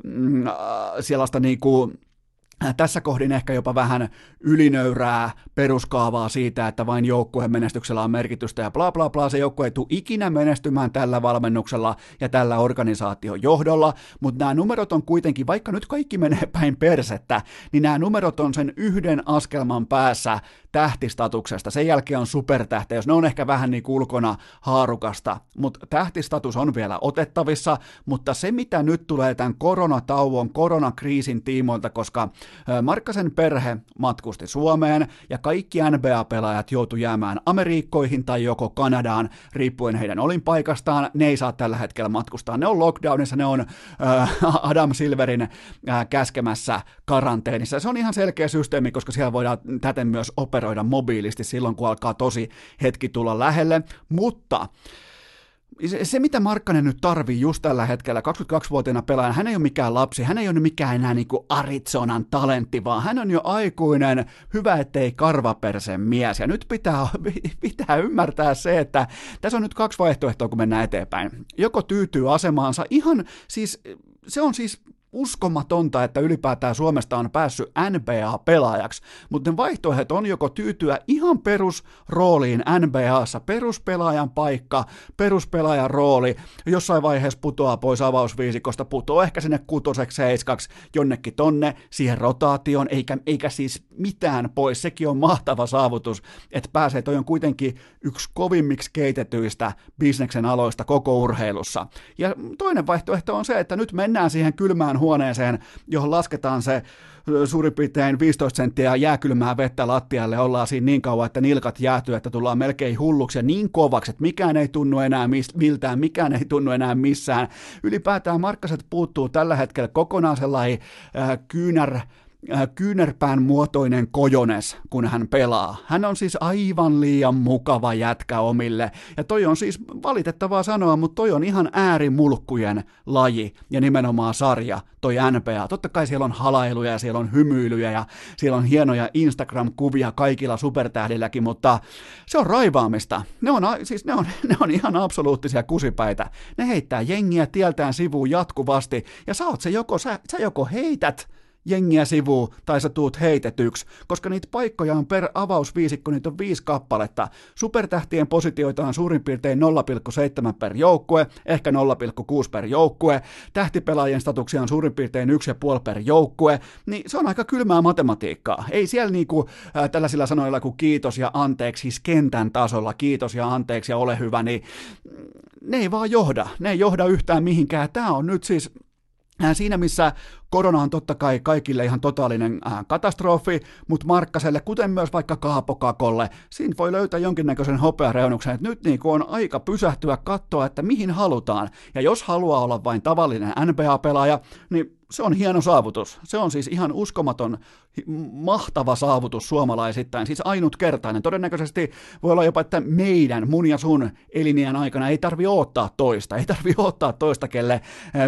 mm, äh, sellaista niinku Äh, tässä kohdin ehkä jopa vähän ylinöyrää peruskaavaa siitä, että vain joukkueen menestyksellä on merkitystä ja bla bla bla, se joukkue ei tule ikinä menestymään tällä valmennuksella ja tällä organisaation johdolla, mutta nämä numerot on kuitenkin, vaikka nyt kaikki menee päin persettä, niin nämä numerot on sen yhden askelman päässä tähtistatuksesta. Sen jälkeen on supertähtejä, jos ne on ehkä vähän niin ulkona haarukasta, mutta tähtistatus on vielä otettavissa, mutta se mitä nyt tulee tämän koronatauon, koronakriisin tiimoilta, koska Markkasen perhe matkusti Suomeen ja kaikki NBA-pelaajat joutu jäämään Amerikkoihin tai joko Kanadaan, riippuen heidän olinpaikastaan. Ne ei saa tällä hetkellä matkustaa. Ne on lockdownissa, ne on äh, Adam Silverin äh, käskemässä karanteenissa. Se on ihan selkeä systeemi, koska siellä voidaan täten myös operoida mobiilisti silloin, kun alkaa tosi hetki tulla lähelle. Mutta se, se, mitä Markkanen nyt tarvii just tällä hetkellä, 22-vuotiaana pelaajan, hän ei ole mikään lapsi, hän ei ole mikään enää niin kuin Arizonan talentti, vaan hän on jo aikuinen, hyvä ettei karvapersen mies. Ja nyt pitää, pitää ymmärtää se, että tässä on nyt kaksi vaihtoehtoa, kun mennään eteenpäin. Joko tyytyy asemaansa, ihan siis, se on siis uskomatonta, että ylipäätään Suomesta on päässyt NBA-pelaajaksi, mutta ne vaihtoehdot on joko tyytyä ihan perusrooliin NBAssa, peruspelaajan paikka, peruspelaajan rooli, jossain vaiheessa putoaa pois avausviisikosta, putoaa ehkä sinne kutoseksi seiskaksi, jonnekin tonne, siihen rotaatioon, eikä, eikä siis mitään pois, sekin on mahtava saavutus, että pääsee, toi on kuitenkin yksi kovimmiksi keitetyistä bisneksen aloista koko urheilussa. Ja toinen vaihtoehto on se, että nyt mennään siihen kylmään huoneeseen, johon lasketaan se suurin piirtein 15 senttiä jääkylmää vettä lattialle, ollaan siinä niin kauan, että nilkat jäätyy, että tullaan melkein hulluksi ja niin kovaksi, että mikään ei tunnu enää miltään, mikään ei tunnu enää missään. Ylipäätään Markkaset puuttuu tällä hetkellä kokonaan sellainen äh, kyynär, kyynärpään muotoinen kojones, kun hän pelaa. Hän on siis aivan liian mukava jätkä omille. Ja toi on siis valitettavaa sanoa, mutta toi on ihan äärimulkkujen laji ja nimenomaan sarja, toi NPA. Totta kai siellä on halailuja ja siellä on hymyilyjä ja siellä on hienoja Instagram-kuvia kaikilla supertähdilläkin, mutta se on raivaamista. Ne on, siis ne on, ne on ihan absoluuttisia kusipäitä. Ne heittää jengiä tieltään sivuun jatkuvasti ja sä oot se joko, sä, sä joko heität jengiä sivuun tai sä tuut heitetyksi, koska niitä paikkoja on per avausviisikko, niitä on viisi kappaletta. Supertähtien positioita on suurin piirtein 0,7 per joukkue, ehkä 0,6 per joukkue. Tähtipelaajien statuksia on suurin piirtein 1,5 per joukkue, niin se on aika kylmää matematiikkaa. Ei siellä niinku äh, tällaisilla sanoilla kuin kiitos ja anteeksi, siis kentän tasolla kiitos ja anteeksi ja ole hyvä, niin ne ei vaan johda. Ne ei johda yhtään mihinkään. Tämä on nyt siis Siinä missä korona on totta kai kaikille ihan totaalinen katastrofi, mutta Markkaselle, kuten myös vaikka Kaapokakolle, siinä voi löytää jonkinnäköisen hopeareunuksen, että nyt niin on aika pysähtyä katsoa, että mihin halutaan. Ja jos haluaa olla vain tavallinen NBA-pelaaja, niin se on hieno saavutus. Se on siis ihan uskomaton, mahtava saavutus suomalaisittain, siis ainutkertainen. Todennäköisesti voi olla jopa, että meidän, mun ja sun elinien aikana ei tarvi odottaa toista. Ei tarvi odottaa toista, kelle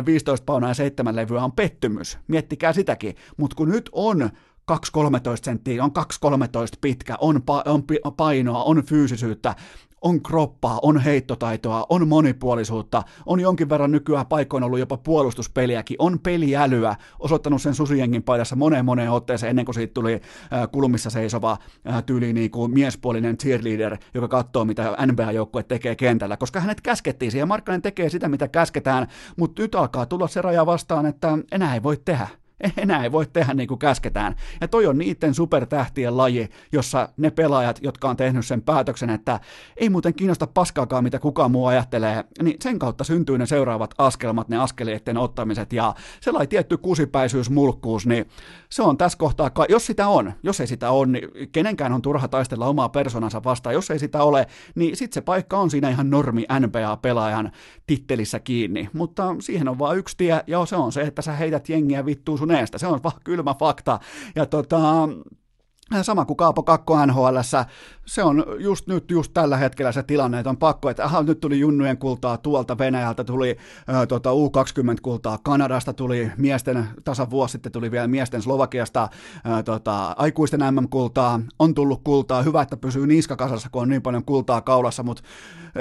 15 paunaa ja 7 levyä on pettymys. Miettikää sitäkin. Mutta kun nyt on 2,13 senttiä, on 2,13 pitkä, on, pa- on painoa, on fyysisyyttä, on kroppaa, on heittotaitoa, on monipuolisuutta, on jonkin verran nykyään paikoin ollut jopa puolustuspeliäkin, on peliälyä, osoittanut sen susijengin paidassa moneen moneen otteeseen ennen kuin siitä tuli äh, kulmissa seisova äh, tyyli niin kuin miespuolinen cheerleader, joka katsoo, mitä NBA-joukkue tekee kentällä, koska hänet käskettiin siihen, Markkanen tekee sitä, mitä käsketään, mutta nyt alkaa tulla se raja vastaan, että enää ei voi tehdä enää ei voi tehdä niin kuin käsketään. Ja toi on niiden supertähtien laji, jossa ne pelaajat, jotka on tehnyt sen päätöksen, että ei muuten kiinnosta paskaakaan, mitä kukaan muu ajattelee, niin sen kautta syntyy ne seuraavat askelmat, ne askeleiden ottamiset. Ja sellainen tietty kusipäisyys, mulkkuus, niin se on tässä kohtaa, jos sitä on, jos ei sitä ole, niin kenenkään on turha taistella omaa persoonansa vastaan, jos ei sitä ole, niin sitten se paikka on siinä ihan normi NBA-pelaajan tittelissä kiinni, mutta siihen on vain yksi tie, ja se on se, että sä heität jengiä vittuun sun eestä. Se on vaan kylmä fakta. Ja tota, Sama kuin Kaapo Kakko NHL, se on just nyt, just tällä hetkellä se tilanne, että on pakko, että aha, nyt tuli junnujen kultaa tuolta Venäjältä, tuli ä, tota, U20-kultaa Kanadasta, tuli miesten, tasan vuosi sitten tuli vielä miesten Slovakiasta ä, tota, aikuisten MM-kultaa, on tullut kultaa, hyvä, että pysyy niskakasassa, kun on niin paljon kultaa kaulassa, mutta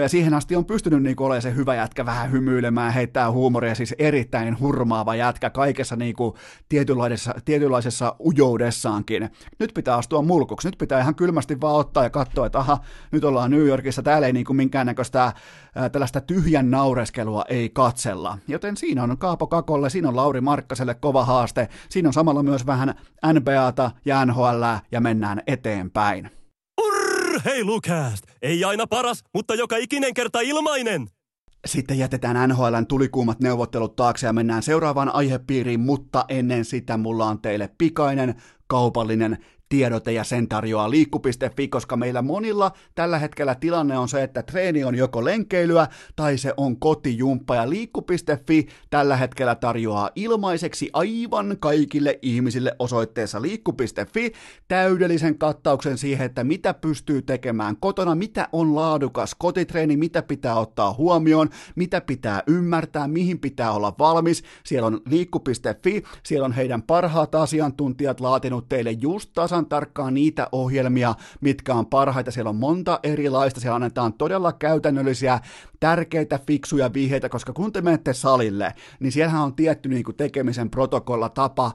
siihen asti on pystynyt niin olemaan se hyvä jätkä vähän hymyilemään, heittää huumoria, siis erittäin hurmaava jätkä kaikessa niin kuin tietynlaisessa, tietynlaisessa ujoudessaankin. Nyt pitää astua mulkuksi, nyt pitää ihan kylmästi vaan ottaa ja katsoa, että aha, nyt ollaan New Yorkissa, täällä ei niin kuin minkäännäköistä ää, tällaista tyhjän naureskelua ei katsella. Joten siinä on Kaapo Kakolle, siinä on Lauri Markkaselle kova haaste, siinä on samalla myös vähän NBAta ja NHL ja mennään eteenpäin. Urheilukääst! Ei aina paras, mutta joka ikinen kerta ilmainen! Sitten jätetään NHLn tulikuumat neuvottelut taakse ja mennään seuraavaan aihepiiriin, mutta ennen sitä mulla on teille pikainen kaupallinen tiedote ja sen tarjoaa liikku.fi, koska meillä monilla tällä hetkellä tilanne on se, että treeni on joko lenkeilyä tai se on kotijumppa ja liikku.fi tällä hetkellä tarjoaa ilmaiseksi aivan kaikille ihmisille osoitteessa liikku.fi täydellisen kattauksen siihen, että mitä pystyy tekemään kotona, mitä on laadukas kotitreeni, mitä pitää ottaa huomioon, mitä pitää ymmärtää, mihin pitää olla valmis. Siellä on liikku.fi, siellä on heidän parhaat asiantuntijat laatinut teille just tasan tasan tarkkaan niitä ohjelmia, mitkä on parhaita. Siellä on monta erilaista, siellä annetaan todella käytännöllisiä, tärkeitä, fiksuja vihjeitä, koska kun te menette salille, niin siellähän on tietty niin kuin tekemisen protokolla, tapa,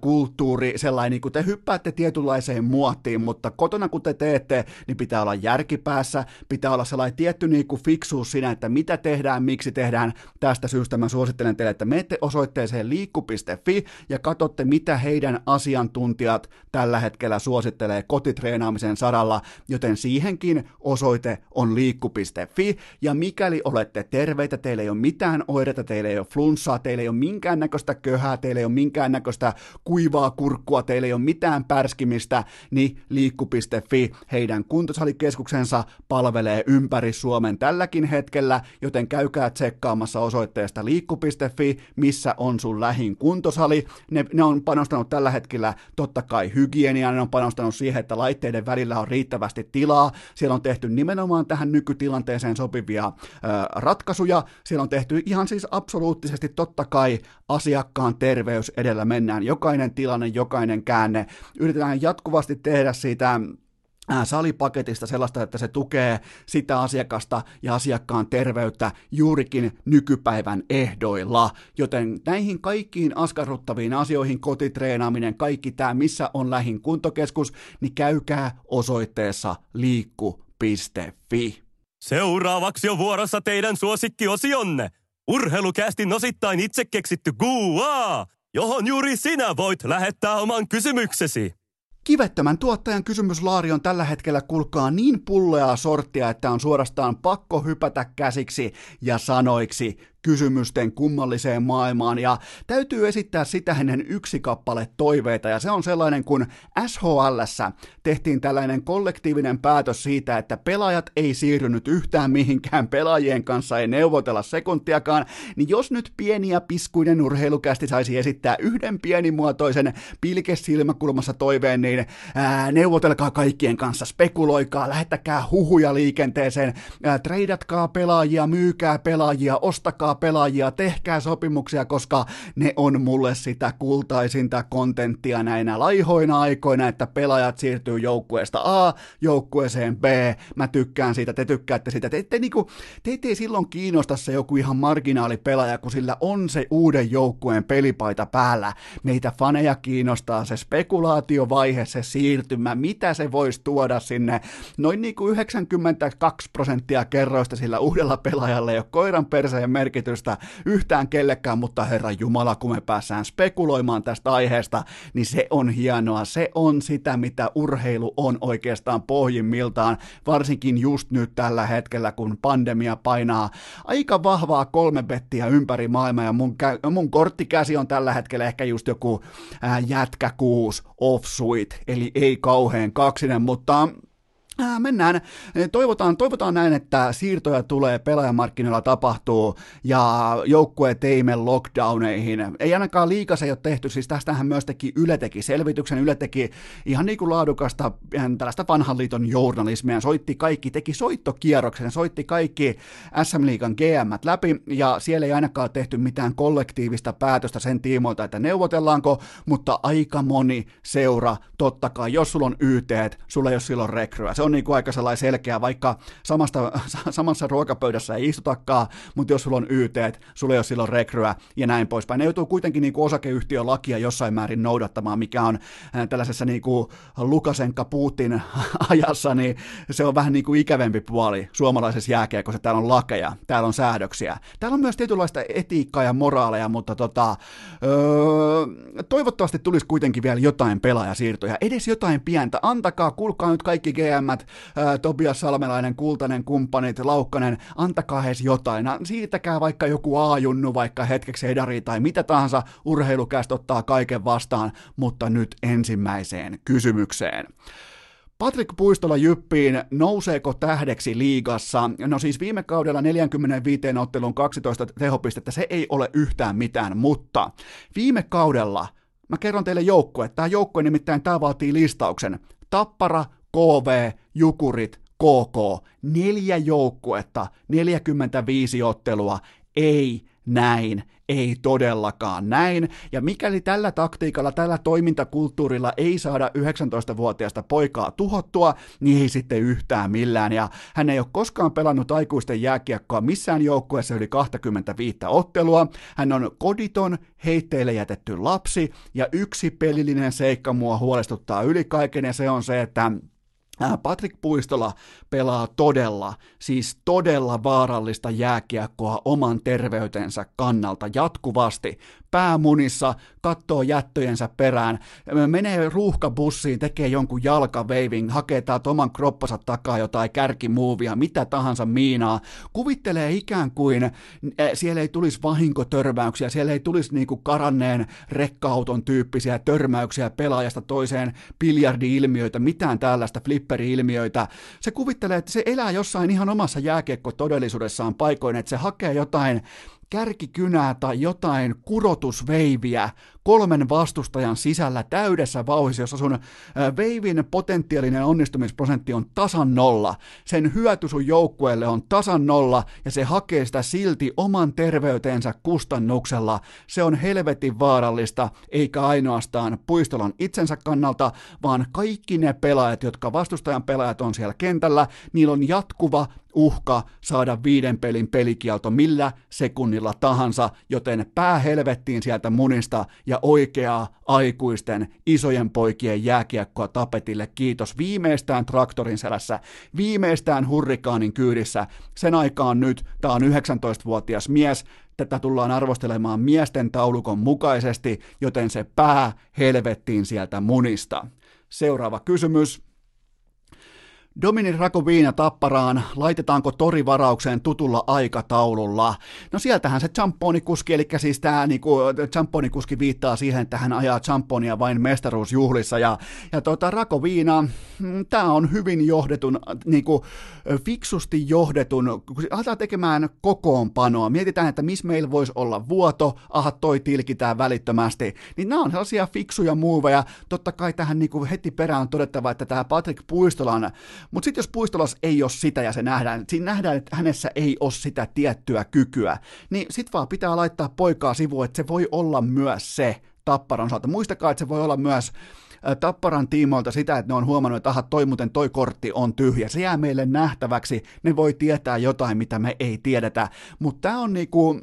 kulttuuri, sellainen, niin kuin te hyppäätte tietynlaiseen muottiin, mutta kotona kun te teette, niin pitää olla järkipäässä, pitää olla sellainen tietty niin kuin fiksuus siinä, että mitä tehdään, miksi tehdään. Tästä syystä mä suosittelen teille, että menette osoitteeseen liikku.fi ja katsotte, mitä heidän asiantuntijat tällä hetkellä hetkellä suosittelee kotitreenaamisen saralla, joten siihenkin osoite on liikku.fi. Ja mikäli olette terveitä, teillä ei ole mitään oireita, teillä ei ole flunssaa, teillä ei ole minkäännäköistä köhää, teillä ei ole minkäännäköistä kuivaa kurkkua, teillä ei ole mitään pärskimistä, niin liikku.fi, heidän kuntosalikeskuksensa palvelee ympäri Suomen tälläkin hetkellä, joten käykää tsekkaamassa osoitteesta liikku.fi, missä on sun lähin kuntosali. Ne, ne on panostanut tällä hetkellä totta kai hygienian, ne on panostanut siihen, että laitteiden välillä on riittävästi tilaa. Siellä on tehty nimenomaan tähän nykytilanteeseen sopivia ö, ratkaisuja. Siellä on tehty ihan siis absoluuttisesti totta kai asiakkaan terveys edellä mennään. Jokainen tilanne, jokainen käänne. Yritetään jatkuvasti tehdä siitä salipaketista sellaista, että se tukee sitä asiakasta ja asiakkaan terveyttä juurikin nykypäivän ehdoilla. Joten näihin kaikkiin askarruttaviin asioihin, kotitreenaaminen, kaikki tämä, missä on lähin kuntokeskus, niin käykää osoitteessa liikku.fi. Seuraavaksi on vuorossa teidän suosikkiosionne. Urheilukästin osittain itse keksitty Gua, johon juuri sinä voit lähettää oman kysymyksesi. Kivettömän tuottajan kysymyslaari on tällä hetkellä kulkaa niin pulleaa sorttia, että on suorastaan pakko hypätä käsiksi ja sanoiksi kysymysten kummalliseen maailmaan. Ja täytyy esittää sitä ennen yksi kappale toiveita. Ja se on sellainen kun SHLssä tehtiin tällainen kollektiivinen päätös siitä, että pelaajat ei siirrynyt yhtään mihinkään, pelaajien kanssa ei neuvotella sekuntiakaan, niin jos nyt pieni ja piskuinen urheilukästi saisi esittää yhden pienimuotoisen pilkesilmäkulmassa toiveen, niin ää, neuvotelkaa kaikkien kanssa, spekuloikaa, lähettäkää huhuja liikenteeseen, ää, treidatkaa pelaajia, myykää pelaajia, ostakaa pelaajia, tehkää sopimuksia, koska ne on mulle sitä kultaisinta kontenttia näinä laihoina aikoina, että pelaajat siirtyy joukkueesta A joukkueeseen B. Mä tykkään siitä, te tykkäätte siitä. Te, te, niinku, teitä ei silloin kiinnosta se joku ihan marginaalipelaaja, kun sillä on se uuden joukkueen pelipaita päällä. Meitä faneja kiinnostaa se spekulaatiovaihe, se siirtymä, mitä se voisi tuoda sinne. Noin niin kuin 92 prosenttia kerroista sillä uudella pelaajalla ei ole koiran perseen merkitystä yhtään kellekään, mutta herra Jumala, kun me päässään spekuloimaan tästä aiheesta, niin se on hienoa. Se on sitä, mitä urheilu on oikeastaan pohjimmiltaan, varsinkin just nyt tällä hetkellä, kun pandemia painaa aika vahvaa kolme bettiä ympäri maailmaa ja mun, kä- mun korttikäsi on tällä hetkellä ehkä just joku ää, jätkä kuus off-suite, eli ei kauhean kaksinen, mutta Äh, mennään. Toivotaan, toivotaan näin, että siirtoja tulee, pelaajamarkkinoilla tapahtuu ja joukkueet ei mene lockdowneihin. Ei ainakaan liikas ei ole tehty, siis tästähän myös teki Yle teki selvityksen, Yle teki ihan niin kuin laadukasta tällaista vanhan liiton journalismia, soitti kaikki, teki soittokierroksen, soitti kaikki SM Liigan GM läpi ja siellä ei ainakaan tehty mitään kollektiivista päätöstä sen tiimoilta, että neuvotellaanko, mutta aika moni seura, totta kai, jos sulla on YT, sulla ei ole silloin rekryä. Se on niin kuin aika sellainen selkeä, vaikka samasta, samassa ruokapöydässä ei istutakaan, mutta jos sulla on YT, sulla ei ole silloin rekryä ja näin poispäin. Ne joutuu kuitenkin niin kuin osakeyhtiölakia jossain määrin noudattamaan, mikä on äh, tällaisessa niin kuin Lukasenka Putin ajassa, niin se on vähän niin kuin ikävempi puoli suomalaisessa jääkiekossa. Täällä on lakeja, täällä on säädöksiä. Täällä on myös tietynlaista etiikkaa ja moraaleja, mutta tota, öö, toivottavasti tulisi kuitenkin vielä jotain pelaajasiirtoja, edes jotain pientä. Antakaa, kuulkaa nyt kaikki GM ää, Tobias Salmelainen, Kultanen, kumppanit, Laukkanen, antakaa edes jotain. Siitäkää vaikka joku A-junnu, vaikka hetkeksi edari tai mitä tahansa, urheilukästä ottaa kaiken vastaan, mutta nyt ensimmäiseen kysymykseen. Patrik Puistola Jyppiin, nouseeko tähdeksi liigassa? No siis viime kaudella 45 ottelun 12 tehopistettä, se ei ole yhtään mitään, mutta viime kaudella, mä kerron teille joukkue, tämä joukkue nimittäin tämä vaatii listauksen. Tappara, KV, Jukurit, KK, neljä joukkuetta, 45 ottelua, ei näin, ei todellakaan näin. Ja mikäli tällä taktiikalla, tällä toimintakulttuurilla ei saada 19-vuotiaasta poikaa tuhottua, niin ei sitten yhtään millään. Ja hän ei ole koskaan pelannut aikuisten jääkiekkoa missään joukkueessa yli 25 ottelua. Hän on koditon, heitteille jätetty lapsi, ja yksi pelillinen seikka mua huolestuttaa yli kaiken, ja se on se, että Patrick Puistola pelaa todella, siis todella vaarallista jääkiekkoa oman terveytensä kannalta jatkuvasti päämunissa, kattoo jättöjensä perään, menee ruuhkabussiin, tekee jonkun jalkaveivin, hakee täältä oman kroppansa takaa jotain kärkimuuvia, mitä tahansa miinaa, kuvittelee ikään kuin eh, siellä ei tulisi vahinkotörmäyksiä, siellä ei tulisi niinku karanneen rekkauton tyyppisiä törmäyksiä pelaajasta toiseen, biljardi-ilmiöitä, mitään tällaista flipperi-ilmiöitä. Se kuvittelee, että se elää jossain ihan omassa jääkiekko-todellisuudessaan paikoin, että se hakee jotain kärkikynää tai jotain kurotusveiviä kolmen vastustajan sisällä täydessä vauhissa, jossa sun veivin potentiaalinen onnistumisprosentti on tasan nolla. Sen hyöty sun joukkueelle on tasan nolla ja se hakee sitä silti oman terveytensä kustannuksella. Se on helvetin vaarallista, eikä ainoastaan puistolan itsensä kannalta, vaan kaikki ne pelaajat, jotka vastustajan pelaajat on siellä kentällä, niillä on jatkuva uhka saada viiden pelin pelikielto millä sekunnilla tahansa, joten pää helvettiin sieltä munista ja oikeaa aikuisten isojen poikien jääkiekkoa tapetille. Kiitos viimeistään traktorin selässä, viimeistään hurrikaanin kyydissä. Sen aikaan nyt, tämä on 19-vuotias mies, tätä tullaan arvostelemaan miesten taulukon mukaisesti, joten se pää helvettiin sieltä munista. Seuraava kysymys. Dominin Rakoviina tapparaan, laitetaanko torivaraukseen tutulla aikataululla? No sieltähän se champonikuski, eli siis tämä niinku, champonikuski viittaa siihen, että hän ajaa champonia vain mestaruusjuhlissa, ja, ja tota, Rakoviina, mm, tämä on hyvin johdetun, niinku, fiksusti johdetun, kun aletaan tekemään kokoonpanoa, mietitään, että missä meillä voisi olla vuoto, aha, toi tilkitään välittömästi, niin nämä on sellaisia fiksuja muuveja, totta kai tähän niinku heti perään on todettava, että tämä Patrick Puistolan mutta sitten jos Puistolas ei ole sitä ja se nähdään, siinä nähdään, että hänessä ei ole sitä tiettyä kykyä, niin sitten vaan pitää laittaa poikaa sivuun, että se voi olla myös se tapparan osalta. Muistakaa, että se voi olla myös Tapparan tiimoilta sitä, että ne on huomannut, että aha, toi muuten toi kortti on tyhjä. Se jää meille nähtäväksi, ne voi tietää jotain, mitä me ei tiedetä, mutta tämä on niinku,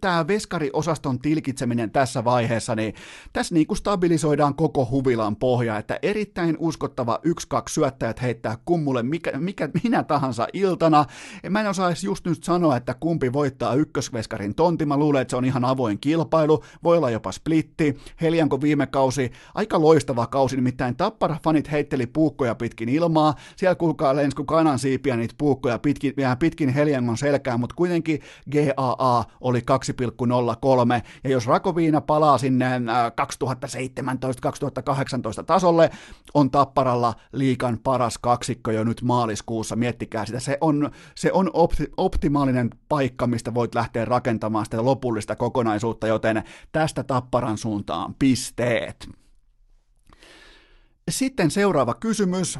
tämä veskariosaston tilkitseminen tässä vaiheessa, niin tässä niinku stabilisoidaan koko huvilan pohja, että erittäin uskottava yksi kaksi syöttäjät heittää kummulle mikä, mikä, minä tahansa iltana. Mä en osaa just nyt sanoa, että kumpi voittaa ykkösveskarin tonti, mä luulen, että se on ihan avoin kilpailu, voi olla jopa splitti, Helianko viime kausi, aika loistava kausi, nimittäin Tappara-fanit heitteli puukkoja pitkin ilmaa, siellä kuulkaa lensku kanan siipiä niitä puukkoja pitkin, pitkin Heliangon selkään, mutta kuitenkin GAA oli 2,03, ja jos Rakoviina palaa sinne 2017-2018 tasolle, on Tapparalla liikan paras kaksikko jo nyt maaliskuussa, miettikää sitä, se on, se on opti, optimaalinen paikka, mistä voit lähteä rakentamaan sitä lopullista kokonaisuutta, joten tästä Tapparan suuntaan pisteet. Sitten seuraava kysymys.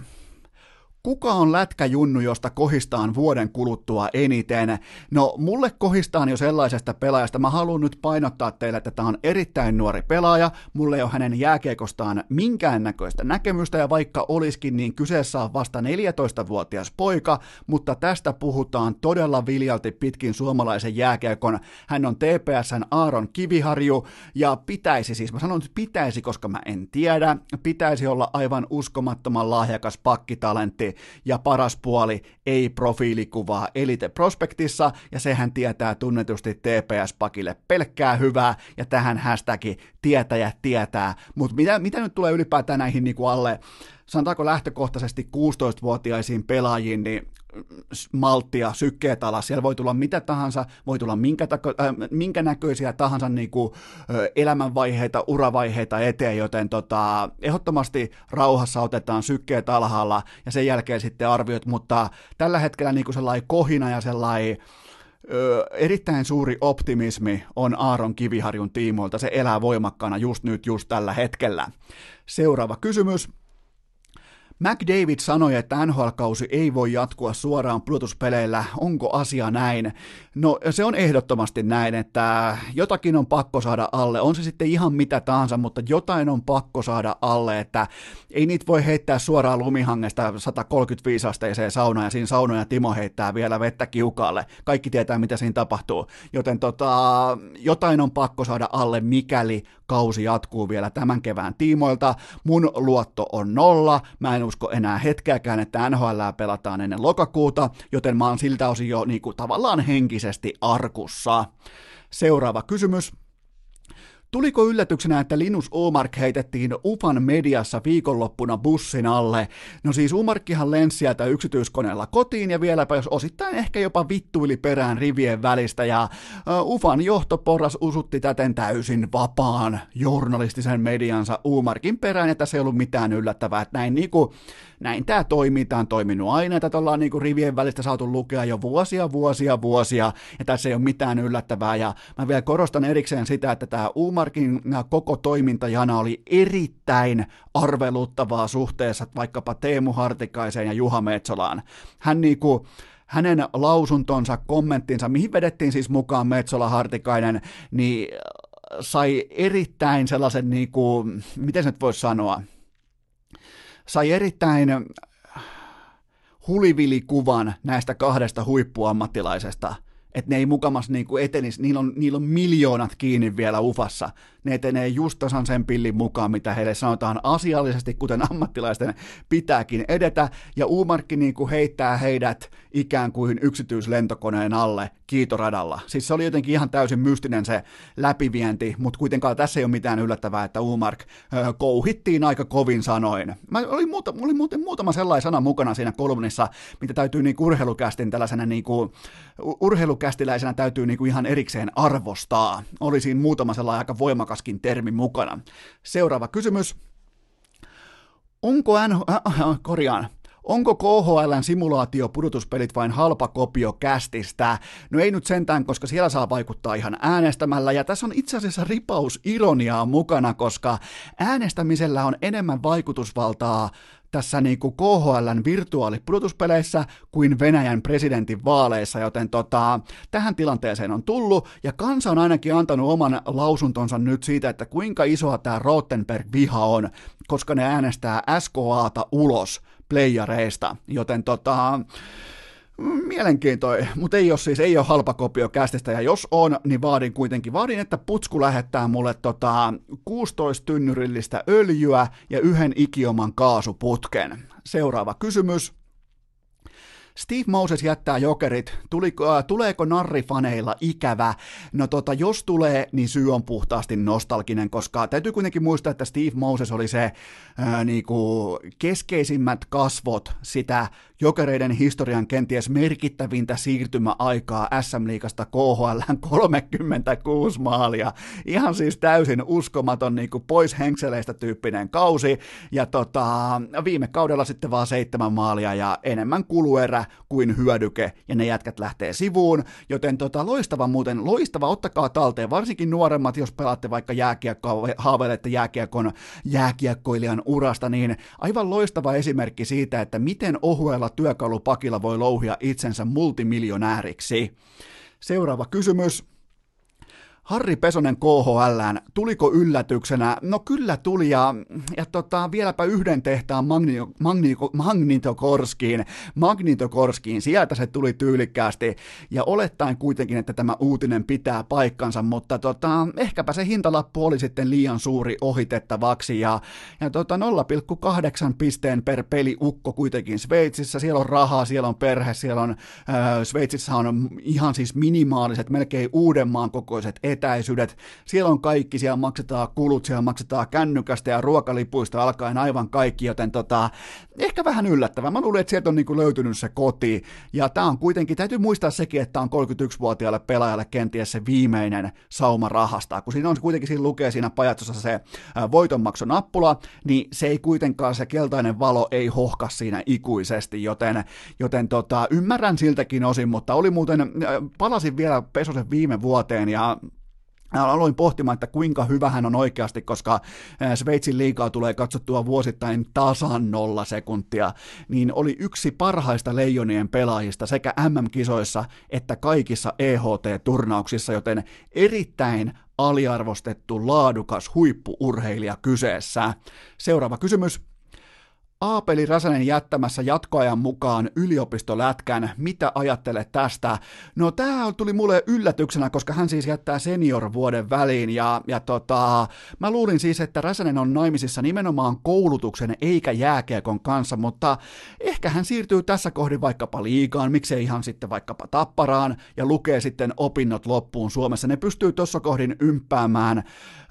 Kuka on lätkäjunnu, josta kohistaan vuoden kuluttua eniten? No, mulle kohistaan jo sellaisesta pelaajasta. Mä haluan nyt painottaa teille, että tämä on erittäin nuori pelaaja. Mulle ei ole hänen jääkiekostaan minkäännäköistä näkemystä, ja vaikka olisikin, niin kyseessä on vasta 14-vuotias poika, mutta tästä puhutaan todella viljalti pitkin suomalaisen jääkiekon. Hän on TPSn Aaron Kiviharju, ja pitäisi siis, mä sanon nyt pitäisi, koska mä en tiedä, pitäisi olla aivan uskomattoman lahjakas pakkitalentti, ja paras puoli ei profiilikuvaa Elite Prospektissa, ja sehän tietää tunnetusti TPS-pakille pelkkää hyvää, ja tähän hashtagi tietäjät tietää, mutta mitä, mitä nyt tulee ylipäätään näihin niin kuin alle sanotaanko lähtökohtaisesti 16-vuotiaisiin pelaajiin, niin malttia, sykkeet alas, siellä voi tulla mitä tahansa, voi tulla minkä, tako, äh, minkä näköisiä tahansa niin kuin, elämänvaiheita, uravaiheita eteen, joten tota, ehdottomasti rauhassa otetaan sykkeet alhaalla ja sen jälkeen sitten arviot, mutta tällä hetkellä niin kuin sellainen kohina ja sellainen Ö, erittäin suuri optimismi on Aaron Kiviharjun tiimoilta. Se elää voimakkaana just nyt, just tällä hetkellä. Seuraava kysymys. McDavid sanoi, että NHL-kausi ei voi jatkua suoraan pudotuspeleillä. Onko asia näin? No se on ehdottomasti näin, että jotakin on pakko saada alle. On se sitten ihan mitä tahansa, mutta jotain on pakko saada alle, että ei niitä voi heittää suoraan lumihangesta 135 asteiseen saunaan ja siinä saunoja Timo heittää vielä vettä kiukaalle. Kaikki tietää, mitä siinä tapahtuu. Joten tota, jotain on pakko saada alle, mikäli kausi jatkuu vielä tämän kevään tiimoilta. Mun luotto on nolla. Mä en usko enää hetkeäkään, että NHL pelataan ennen lokakuuta, joten mä oon siltä osin jo niin kuin, tavallaan henkisesti arkussa. Seuraava kysymys. Tuliko yllätyksenä, että Linus Omark heitettiin UFAN mediassa viikonloppuna bussin alle? No siis Omarkkihan lensi sieltä yksityiskoneella kotiin ja vieläpä jos osittain ehkä jopa vittuili perään rivien välistä ja UFAN johtoporras usutti täten täysin vapaan journalistisen mediansa Umarkin perään ja tässä ei ollut mitään yllättävää, että näin niinku näin tämä toimii, tämä on toiminut aina, että ollaan niinku rivien välistä saatu lukea jo vuosia, vuosia, vuosia, ja tässä ei ole mitään yllättävää, ja mä vielä korostan erikseen sitä, että tämä Umarkin koko toimintajana oli erittäin arveluttavaa suhteessa vaikkapa Teemu Hartikaiseen ja Juha Metsolaan. Hän niinku, hänen lausuntonsa, kommenttinsa, mihin vedettiin siis mukaan Metsola Hartikainen, niin sai erittäin sellaisen, niin kuin, miten se nyt voisi sanoa, sai erittäin hulivili-kuvan näistä kahdesta huippuammattilaisesta, että ne ei mukamas niinku etenisi, niillä on, niillä on miljoonat kiinni vielä ufassa, ne etenee just tasan sen pillin mukaan, mitä heille sanotaan asiallisesti, kuten ammattilaisten pitääkin edetä, ja Uumarkki niinku heittää heidät ikään kuin yksityislentokoneen alle kiitoradalla. Siis se oli jotenkin ihan täysin mystinen se läpivienti, mutta kuitenkaan tässä ei ole mitään yllättävää, että Umark ö, kouhittiin aika kovin sanoin. Mä oli, muuta, oli muuten muutama sellainen sana mukana siinä kolumnissa, mitä täytyy niin urheilukästin tällaisena niin kuin, urheilukästiläisenä täytyy niin kuin ihan erikseen arvostaa. Oli siinä muutama sellainen aika voimakaskin termi mukana. Seuraava kysymys. Onko N... Äh, äh, korjaan. Onko KHLn simulaatio pudotuspelit vain halpa kopio kästistä? No ei nyt sentään, koska siellä saa vaikuttaa ihan äänestämällä, ja tässä on itse asiassa ripaus ironiaa mukana, koska äänestämisellä on enemmän vaikutusvaltaa tässä niin kuin KHLn virtuaalipudotuspeleissä kuin Venäjän presidentin vaaleissa, joten tota, tähän tilanteeseen on tullut, ja kansa on ainakin antanut oman lausuntonsa nyt siitä, että kuinka isoa tämä Rottenberg-viha on, koska ne äänestää SKAta ulos playareista, joten tota, Mielenkiintoinen, mutta ei ole siis, ei ole halpa kopio kästistä, ja jos on, niin vaadin kuitenkin, vaadin, että Putsku lähettää mulle tota 16 tynnyrillistä öljyä ja yhden ikioman kaasuputken. Seuraava kysymys. Steve Moses jättää jokerit. Tuliko, äh, tuleeko narrifaneilla ikävä? No tota, jos tulee, niin syy on puhtaasti nostalginen, koska täytyy kuitenkin muistaa, että Steve Moses oli se äh, niinku, keskeisimmät kasvot sitä jokereiden historian kenties merkittävintä siirtymäaikaa SM-liigasta KHL 36 maalia. Ihan siis täysin uskomaton niin kuin pois henkseleistä tyyppinen kausi. Ja tota, viime kaudella sitten vaan seitsemän maalia ja enemmän kuluerä kuin hyödyke. Ja ne jätkät lähtee sivuun. Joten tota, loistava muuten, loistava, ottakaa talteen. Varsinkin nuoremmat, jos pelaatte vaikka jääkiekkoa, haaveilette jääkiekon jääkiekkoilijan urasta, niin aivan loistava esimerkki siitä, että miten ohuella uudella työkalupakilla voi louhia itsensä multimiljonääriksi. Seuraava kysymys. Harri Pesonen KHL, tuliko yllätyksenä? No kyllä tuli ja, ja tota, vieläpä yhden tehtaan Magni, Magni, Magnitokorskiin, Magnitokorskiin, sieltä se tuli tyylikkäästi ja olettaen kuitenkin, että tämä uutinen pitää paikkansa, mutta tota, ehkäpä se hintalappu oli sitten liian suuri ohitettavaksi ja, ja tota 0,8 pisteen per peli ukko kuitenkin Sveitsissä, siellä on rahaa, siellä on perhe, siellä on, äh, Sveitsissä on ihan siis minimaaliset, melkein Uudenmaan kokoiset etäisyydet, siellä on kaikki, siellä maksetaan kulut, siellä maksetaan kännykästä ja ruokalipuista alkaen aivan kaikki, joten tota, ehkä vähän yllättävää. Mä luulen, että sieltä on niinku löytynyt se koti, ja tämä on kuitenkin, täytyy muistaa sekin, että on 31-vuotiaalle pelaajalle kenties se viimeinen sauma rahasta, kun siinä on kuitenkin, siinä lukee siinä pajatsossa se voitonmaksonappula, niin se ei kuitenkaan, se keltainen valo ei hohka siinä ikuisesti, joten, joten tota, ymmärrän siltäkin osin, mutta oli muuten, palasin vielä Pesosen viime vuoteen, ja Aloin pohtimaan, että kuinka hyvä hän on oikeasti, koska Sveitsin liikaa tulee katsottua vuosittain tasan nolla sekuntia, niin oli yksi parhaista leijonien pelaajista sekä MM-kisoissa että kaikissa EHT-turnauksissa, joten erittäin aliarvostettu, laadukas huippuurheilija kyseessä. Seuraava kysymys. Aapeli Räsänen jättämässä jatkoajan mukaan yliopistolätkän. Mitä ajattelet tästä? No tämä tuli mulle yllätyksenä, koska hän siis jättää senior-vuoden väliin ja, ja tota, mä luulin siis, että Räsänen on naimisissa nimenomaan koulutuksen eikä jääkiekon kanssa, mutta ehkä hän siirtyy tässä kohdin vaikkapa liikaan, miksei ihan sitten vaikkapa tapparaan ja lukee sitten opinnot loppuun Suomessa. Ne pystyy tuossa kohdin ympäämään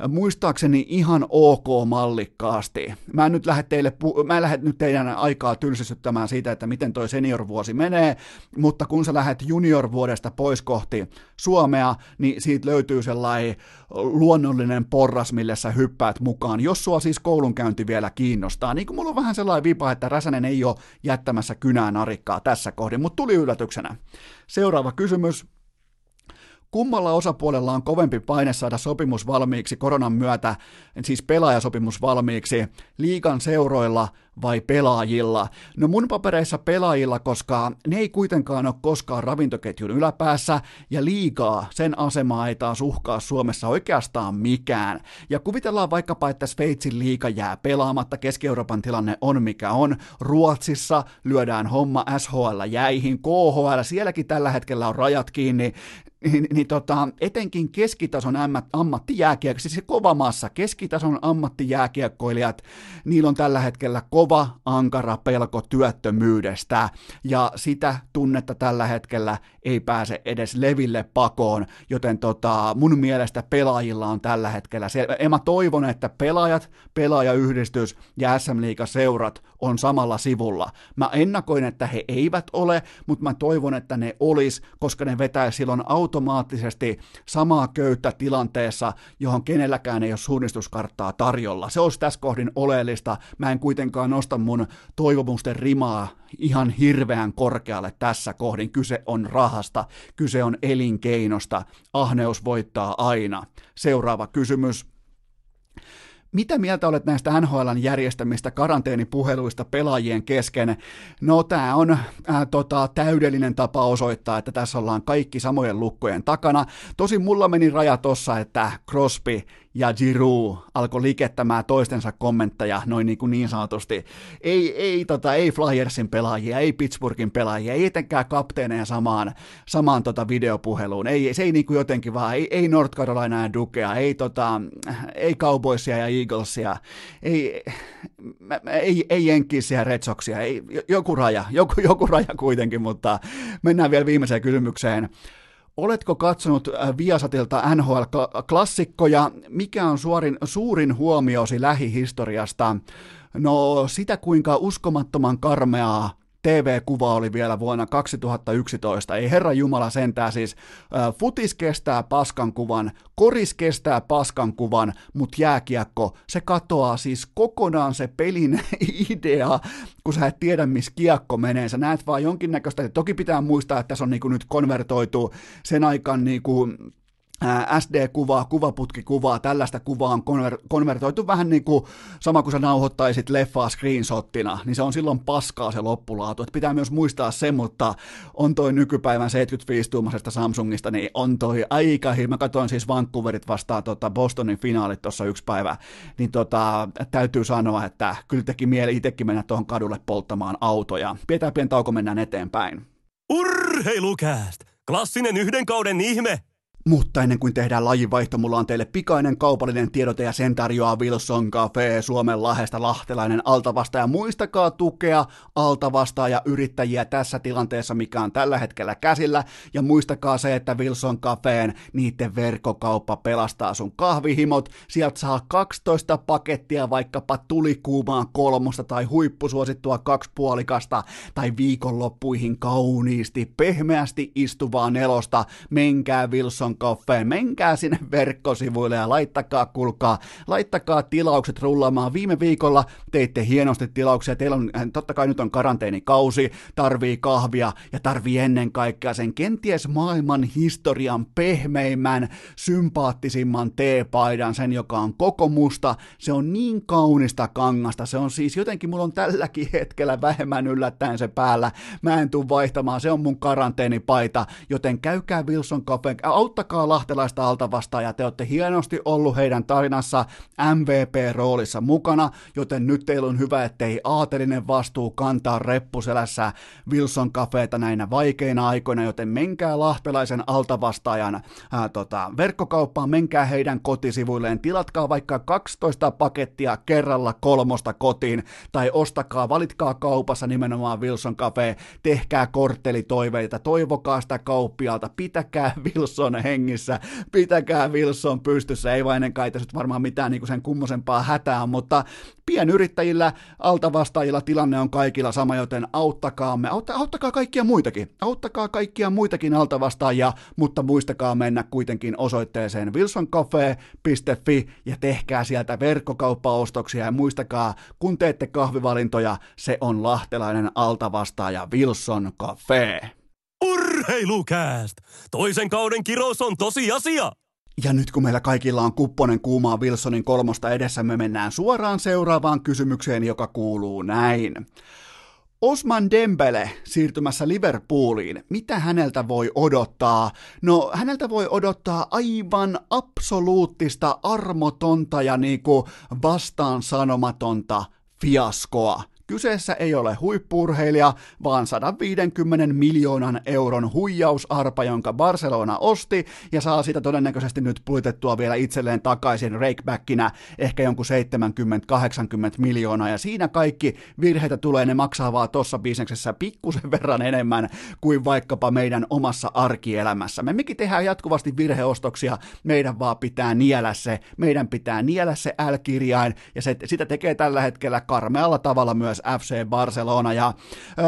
muistaakseni ihan ok mallikkaasti. Mä en nyt lähde teille, pu- mä en lähde nyt teidän aikaa tylsistyttämään siitä, että miten toi seniorvuosi menee, mutta kun sä lähdet juniorvuodesta pois kohti Suomea, niin siitä löytyy sellainen luonnollinen porras, millä sä hyppäät mukaan, jos sua siis koulunkäynti vielä kiinnostaa. Niin kuin mulla on vähän sellainen vipa, että Räsänen ei ole jättämässä kynää narikkaa tässä kohdin, mutta tuli yllätyksenä. Seuraava kysymys. Kummalla osapuolella on kovempi paine saada sopimus valmiiksi koronan myötä, siis pelaajasopimus valmiiksi, liikan seuroilla vai pelaajilla? No mun papereissa pelaajilla, koska ne ei kuitenkaan ole koskaan ravintoketjun yläpäässä, ja liikaa sen asemaa ei taas uhkaa Suomessa oikeastaan mikään. Ja kuvitellaan vaikkapa, että Sveitsin liika jää pelaamatta, Keski-Euroopan tilanne on mikä on, Ruotsissa lyödään homma SHL jäihin, KHL, sielläkin tällä hetkellä on rajat kiinni, niin, niin tota, etenkin keskitason ammattijääkiekko, siis se kova massa, keskitason ammattijääkiekkoilijat, niillä on tällä hetkellä kova kova, ankara pelko työttömyydestä, ja sitä tunnetta tällä hetkellä ei pääse edes leville pakoon, joten tota, mun mielestä pelaajilla on tällä hetkellä se, ja mä toivon, että pelaajat, pelaajayhdistys ja SM seurat on samalla sivulla. Mä ennakoin, että he eivät ole, mutta mä toivon, että ne olis, koska ne vetää silloin automaattisesti samaa köyttä tilanteessa, johon kenelläkään ei ole suunnistuskarttaa tarjolla. Se olisi tässä kohdin oleellista. Mä en kuitenkaan nosta mun toivomusten rimaa ihan hirveän korkealle tässä kohdin. Kyse on rahasta, kyse on elinkeinosta, ahneus voittaa aina. Seuraava kysymys. Mitä mieltä olet näistä NHLn järjestämistä karanteenipuheluista pelaajien kesken? No tämä on äh, tota, täydellinen tapa osoittaa, että tässä ollaan kaikki samojen lukkojen takana. Tosi mulla meni raja tossa, että Crosby ja Giroud alkoi likettämään toistensa kommentteja noin niin, kuin niin sanotusti. Ei, ei, tota, ei Flyersin pelaajia, ei Pittsburghin pelaajia, ei etenkään kapteeneja samaan, samaan tota videopuheluun. Ei, se ei niin kuin jotenkin vaan, ei, ei North Carolina ja Dukea, ei, tota, ei Cowboysia ja Eaglesia, ei, ei, ei Jenkkiisiä ja Red Soxia, ei, joku raja, joku, joku raja kuitenkin, mutta mennään vielä viimeiseen kysymykseen. Oletko katsonut äh, Viasatilta NHL-klassikkoja? Mikä on suorin, suurin huomiosi lähihistoriasta? No sitä, kuinka uskomattoman karmeaa TV-kuva oli vielä vuonna 2011. Ei herra Jumala sentää siis. Futis kestää paskan kuvan, koris kestää paskan kuvan, mutta jääkiekko, se katoaa siis kokonaan se pelin idea, kun sä et tiedä, missä kiekko menee. Sä näet vaan jonkinnäköistä, toki pitää muistaa, että tässä on niinku nyt konvertoitu sen aikaan niinku SD-kuvaa, kuvaputkikuvaa, tällaista kuvaa on konver- konvertoitu vähän niin kuin sama kuin sä nauhoittaisit leffaa screenshottina, niin se on silloin paskaa se loppulaatu. Et pitää myös muistaa se, mutta on toi nykypäivän 75-tuumaisesta Samsungista, niin on toi aika hi. Mä katsoin siis Vancouverit vastaan tota Bostonin finaalit tuossa yksi päivä, niin tota, täytyy sanoa, että kyllä teki mieli itsekin mennä tuohon kadulle polttamaan autoja. Pidetään pieni tauko, mennään eteenpäin. Urheilukääst! Klassinen yhden kauden ihme! Mutta ennen kuin tehdään lajinvaihto, mulla on teille pikainen kaupallinen tiedote ja sen tarjoaa Wilson Cafe Suomen lahesta lahtelainen altavastaaja. Muistakaa tukea altavastaaja yrittäjiä tässä tilanteessa, mikä on tällä hetkellä käsillä. Ja muistakaa se, että Wilson Cafeen niiden verkkokauppa pelastaa sun kahvihimot. Sieltä saa 12 pakettia vaikkapa tulikuumaa kolmosta tai huippusuosittua kaksipuolikasta tai viikonloppuihin kauniisti, pehmeästi istuvaa nelosta. Menkää Wilson Coffeen. Menkää sinne verkkosivuille ja laittakaa, kulkaa, laittakaa tilaukset rullaamaan. Viime viikolla teitte hienosti tilauksia. Teillä on, äh, totta kai nyt on karanteenikausi, tarvii kahvia ja tarvii ennen kaikkea sen kenties maailman historian pehmeimmän, sympaattisimman teepaidan, sen joka on koko musta. Se on niin kaunista kangasta. Se on siis jotenkin, mulla on tälläkin hetkellä vähemmän yllättäen se päällä. Mä en tuu vaihtamaan, se on mun karanteenipaita, joten käykää Wilson Cafe, auttakaa auttakaa lahtelaista altavastaajaa, te olette hienosti ollut heidän tarinassa MVP-roolissa mukana, joten nyt teillä on hyvä, ettei aatelinen vastuu kantaa reppuselässä Wilson Cafeeta näinä vaikeina aikoina, joten menkää lahtelaisen altavastaajan ää, tota, verkkokauppaan, menkää heidän kotisivuilleen, tilatkaa vaikka 12 pakettia kerralla kolmosta kotiin, tai ostakaa, valitkaa kaupassa nimenomaan Wilson Cafe, tehkää korttelitoiveita, toivokaa sitä kauppialta, pitäkää Wilson hengissä, pitäkää Wilson pystyssä, ei vain kai tässä varmaan mitään niin kuin sen kummosempaa hätää, mutta pienyrittäjillä, altavastaajilla tilanne on kaikilla sama, joten auttakaamme, autta, auttakaa kaikkia muitakin, auttakaa kaikkia muitakin altavastaajia, mutta muistakaa mennä kuitenkin osoitteeseen wilsoncafe.fi ja tehkää sieltä verkkokauppaostoksia ja muistakaa, kun teette kahvivalintoja, se on lahtelainen altavastaaja Wilson Cafe. Urheilukääst! Toisen kauden kirous on tosiasia! Ja nyt kun meillä kaikilla on kupponen kuumaa Wilsonin kolmosta edessä, me mennään suoraan seuraavaan kysymykseen, joka kuuluu näin. Osman Dembele siirtymässä Liverpooliin, mitä häneltä voi odottaa? No, häneltä voi odottaa aivan absoluuttista, armotonta ja niinku vastaan sanomatonta fiaskoa Kyseessä ei ole huippurheilija, vaan 150 miljoonan euron huijausarpa, jonka Barcelona osti ja saa sitä todennäköisesti nyt pulitettua vielä itselleen takaisin rakebackinä ehkä jonkun 70-80 miljoonaa ja siinä kaikki virheitä tulee, ne maksaa vaan tuossa bisneksessä pikkusen verran enemmän kuin vaikkapa meidän omassa arkielämässä. Me mekin tehdään jatkuvasti virheostoksia, meidän vaan pitää niellä se, meidän pitää niellä se L-kirjain ja se, sitä tekee tällä hetkellä karmealla tavalla myös FC Barcelona. Ja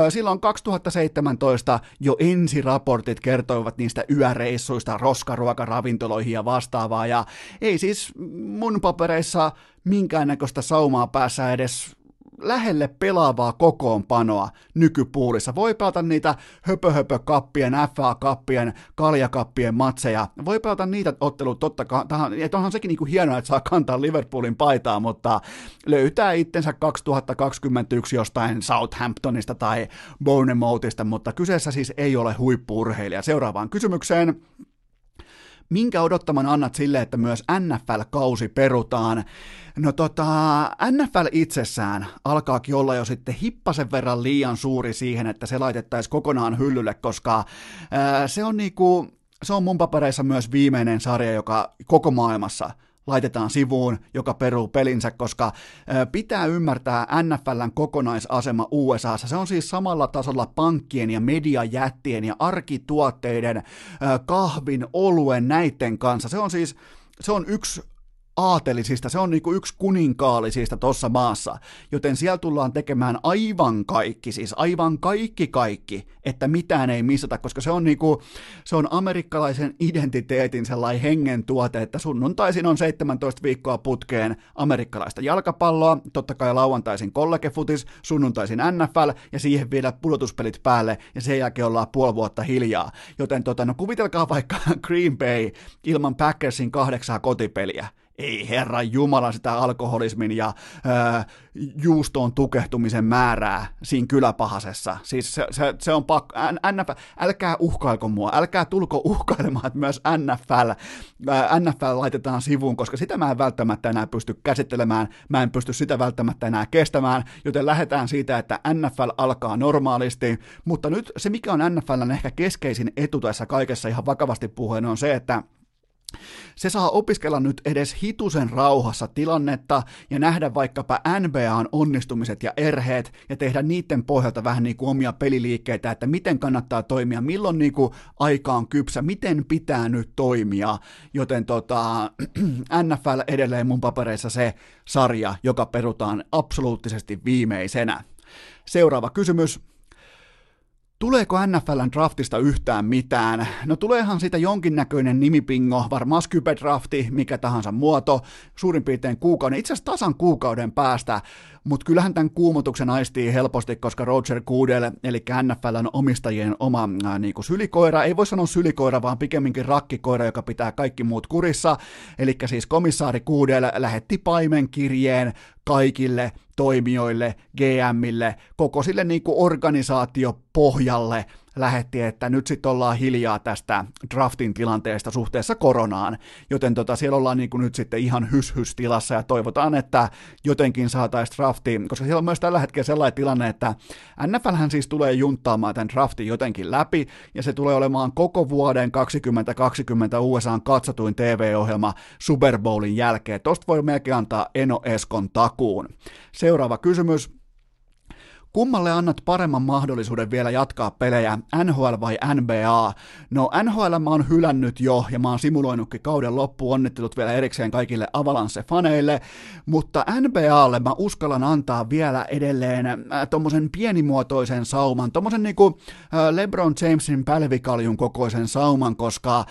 ö, silloin 2017 jo ensiraportit kertoivat niistä yöreissuista roskaruokaravintoloihin ja vastaavaa. Ja ei siis mun papereissa minkäännäköistä saumaa päässä edes lähelle pelaavaa kokoonpanoa nykypuulissa. Voi pelata niitä höpö-höpö-kappien, FA-kappien, kaljakappien matseja. Voi pelata niitä ottelut totta kai. Että onhan sekin niinku hienoa, että saa kantaa Liverpoolin paitaa, mutta löytää itsensä 2021 jostain Southamptonista tai Bournemouthista, mutta kyseessä siis ei ole huippuurheilija. Seuraavaan kysymykseen minkä odottaman annat sille, että myös NFL-kausi perutaan? No tota, NFL itsessään alkaakin olla jo sitten hippasen verran liian suuri siihen, että se laitettaisiin kokonaan hyllylle, koska ää, se on niinku, se on mun papereissa myös viimeinen sarja, joka koko maailmassa – laitetaan sivuun, joka peruu pelinsä, koska pitää ymmärtää NFLn kokonaisasema USAssa. Se on siis samalla tasolla pankkien ja mediajättien ja arkituotteiden, kahvin, oluen, näiden kanssa. Se on siis se on yksi aatelisista, se on niinku yksi kuninkaallisista tuossa maassa, joten siellä tullaan tekemään aivan kaikki, siis aivan kaikki kaikki, että mitään ei missata, koska se on niinku, se on amerikkalaisen identiteetin sellainen hengen tuote, että sunnuntaisin on 17 viikkoa putkeen amerikkalaista jalkapalloa, totta kai lauantaisin kollegefutis, sunnuntaisin NFL ja siihen vielä pudotuspelit päälle ja sen jälkeen ollaan puoli vuotta hiljaa, joten tota, no kuvitelkaa vaikka Green Bay ilman Packersin kahdeksaa kotipeliä, ei herra Jumala sitä alkoholismin ja ää, juustoon tukehtumisen määrää siinä kyläpahasessa. Siis se, se, se on pakko, NFL, älkää uhkailko mua, älkää tulko uhkailemaan, että myös NFL, ää, NFL laitetaan sivuun, koska sitä mä en välttämättä enää pysty käsittelemään, mä en pysty sitä välttämättä enää kestämään, joten lähdetään siitä, että NFL alkaa normaalisti, mutta nyt se mikä on NFLn ehkä keskeisin etu tässä kaikessa ihan vakavasti puhuen on se, että se saa opiskella nyt edes hitusen rauhassa tilannetta ja nähdä vaikkapa NBAn onnistumiset ja erheet ja tehdä niiden pohjalta vähän niin kuin omia peliliikkeitä, että miten kannattaa toimia, milloin niin kuin aika on kypsä, miten pitää nyt toimia. Joten tota, NFL edelleen mun papereissa se sarja, joka perutaan absoluuttisesti viimeisenä. Seuraava kysymys. Tuleeko NFLn draftista yhtään mitään? No tuleehan siitä jonkinnäköinen nimipingo, varmaan Skype-drafti, mikä tahansa muoto, suurin piirtein kuukauden, itse asiassa tasan kuukauden päästä, mutta kyllähän tämän kuumotuksen aistii helposti, koska Roger Goodell, eli NFLn omistajien oma niin kuin sylikoira, ei voi sanoa sylikoira, vaan pikemminkin rakkikoira, joka pitää kaikki muut kurissa, eli siis komissaari Goodell lähetti paimenkirjeen kaikille toimijoille, GMille, koko sille niin kuin organisaatiopohjalle, lähetti, että nyt sitten ollaan hiljaa tästä draftin tilanteesta suhteessa koronaan, joten tota, siellä ollaan niin kuin nyt sitten ihan hys tilassa ja toivotaan, että jotenkin saataisiin drafti, koska siellä on myös tällä hetkellä sellainen tilanne, että NFLhän siis tulee junttaamaan tämän draftin jotenkin läpi, ja se tulee olemaan koko vuoden 2020 USAn katsotuin TV-ohjelma Super Bowlin jälkeen. Tosta voi melkein antaa Eno Eskon takuun. Seuraava kysymys. Kummalle annat paremman mahdollisuuden vielä jatkaa pelejä, NHL vai NBA? No NHL mä oon hylännyt jo ja mä oon simuloinutkin kauden loppu onnittelut vielä erikseen kaikille Avalanche-faneille, mutta NBAlle mä uskallan antaa vielä edelleen äh, tommosen pienimuotoisen sauman, tommosen niinku äh, LeBron Jamesin pälvikaljun kokoisen sauman, koska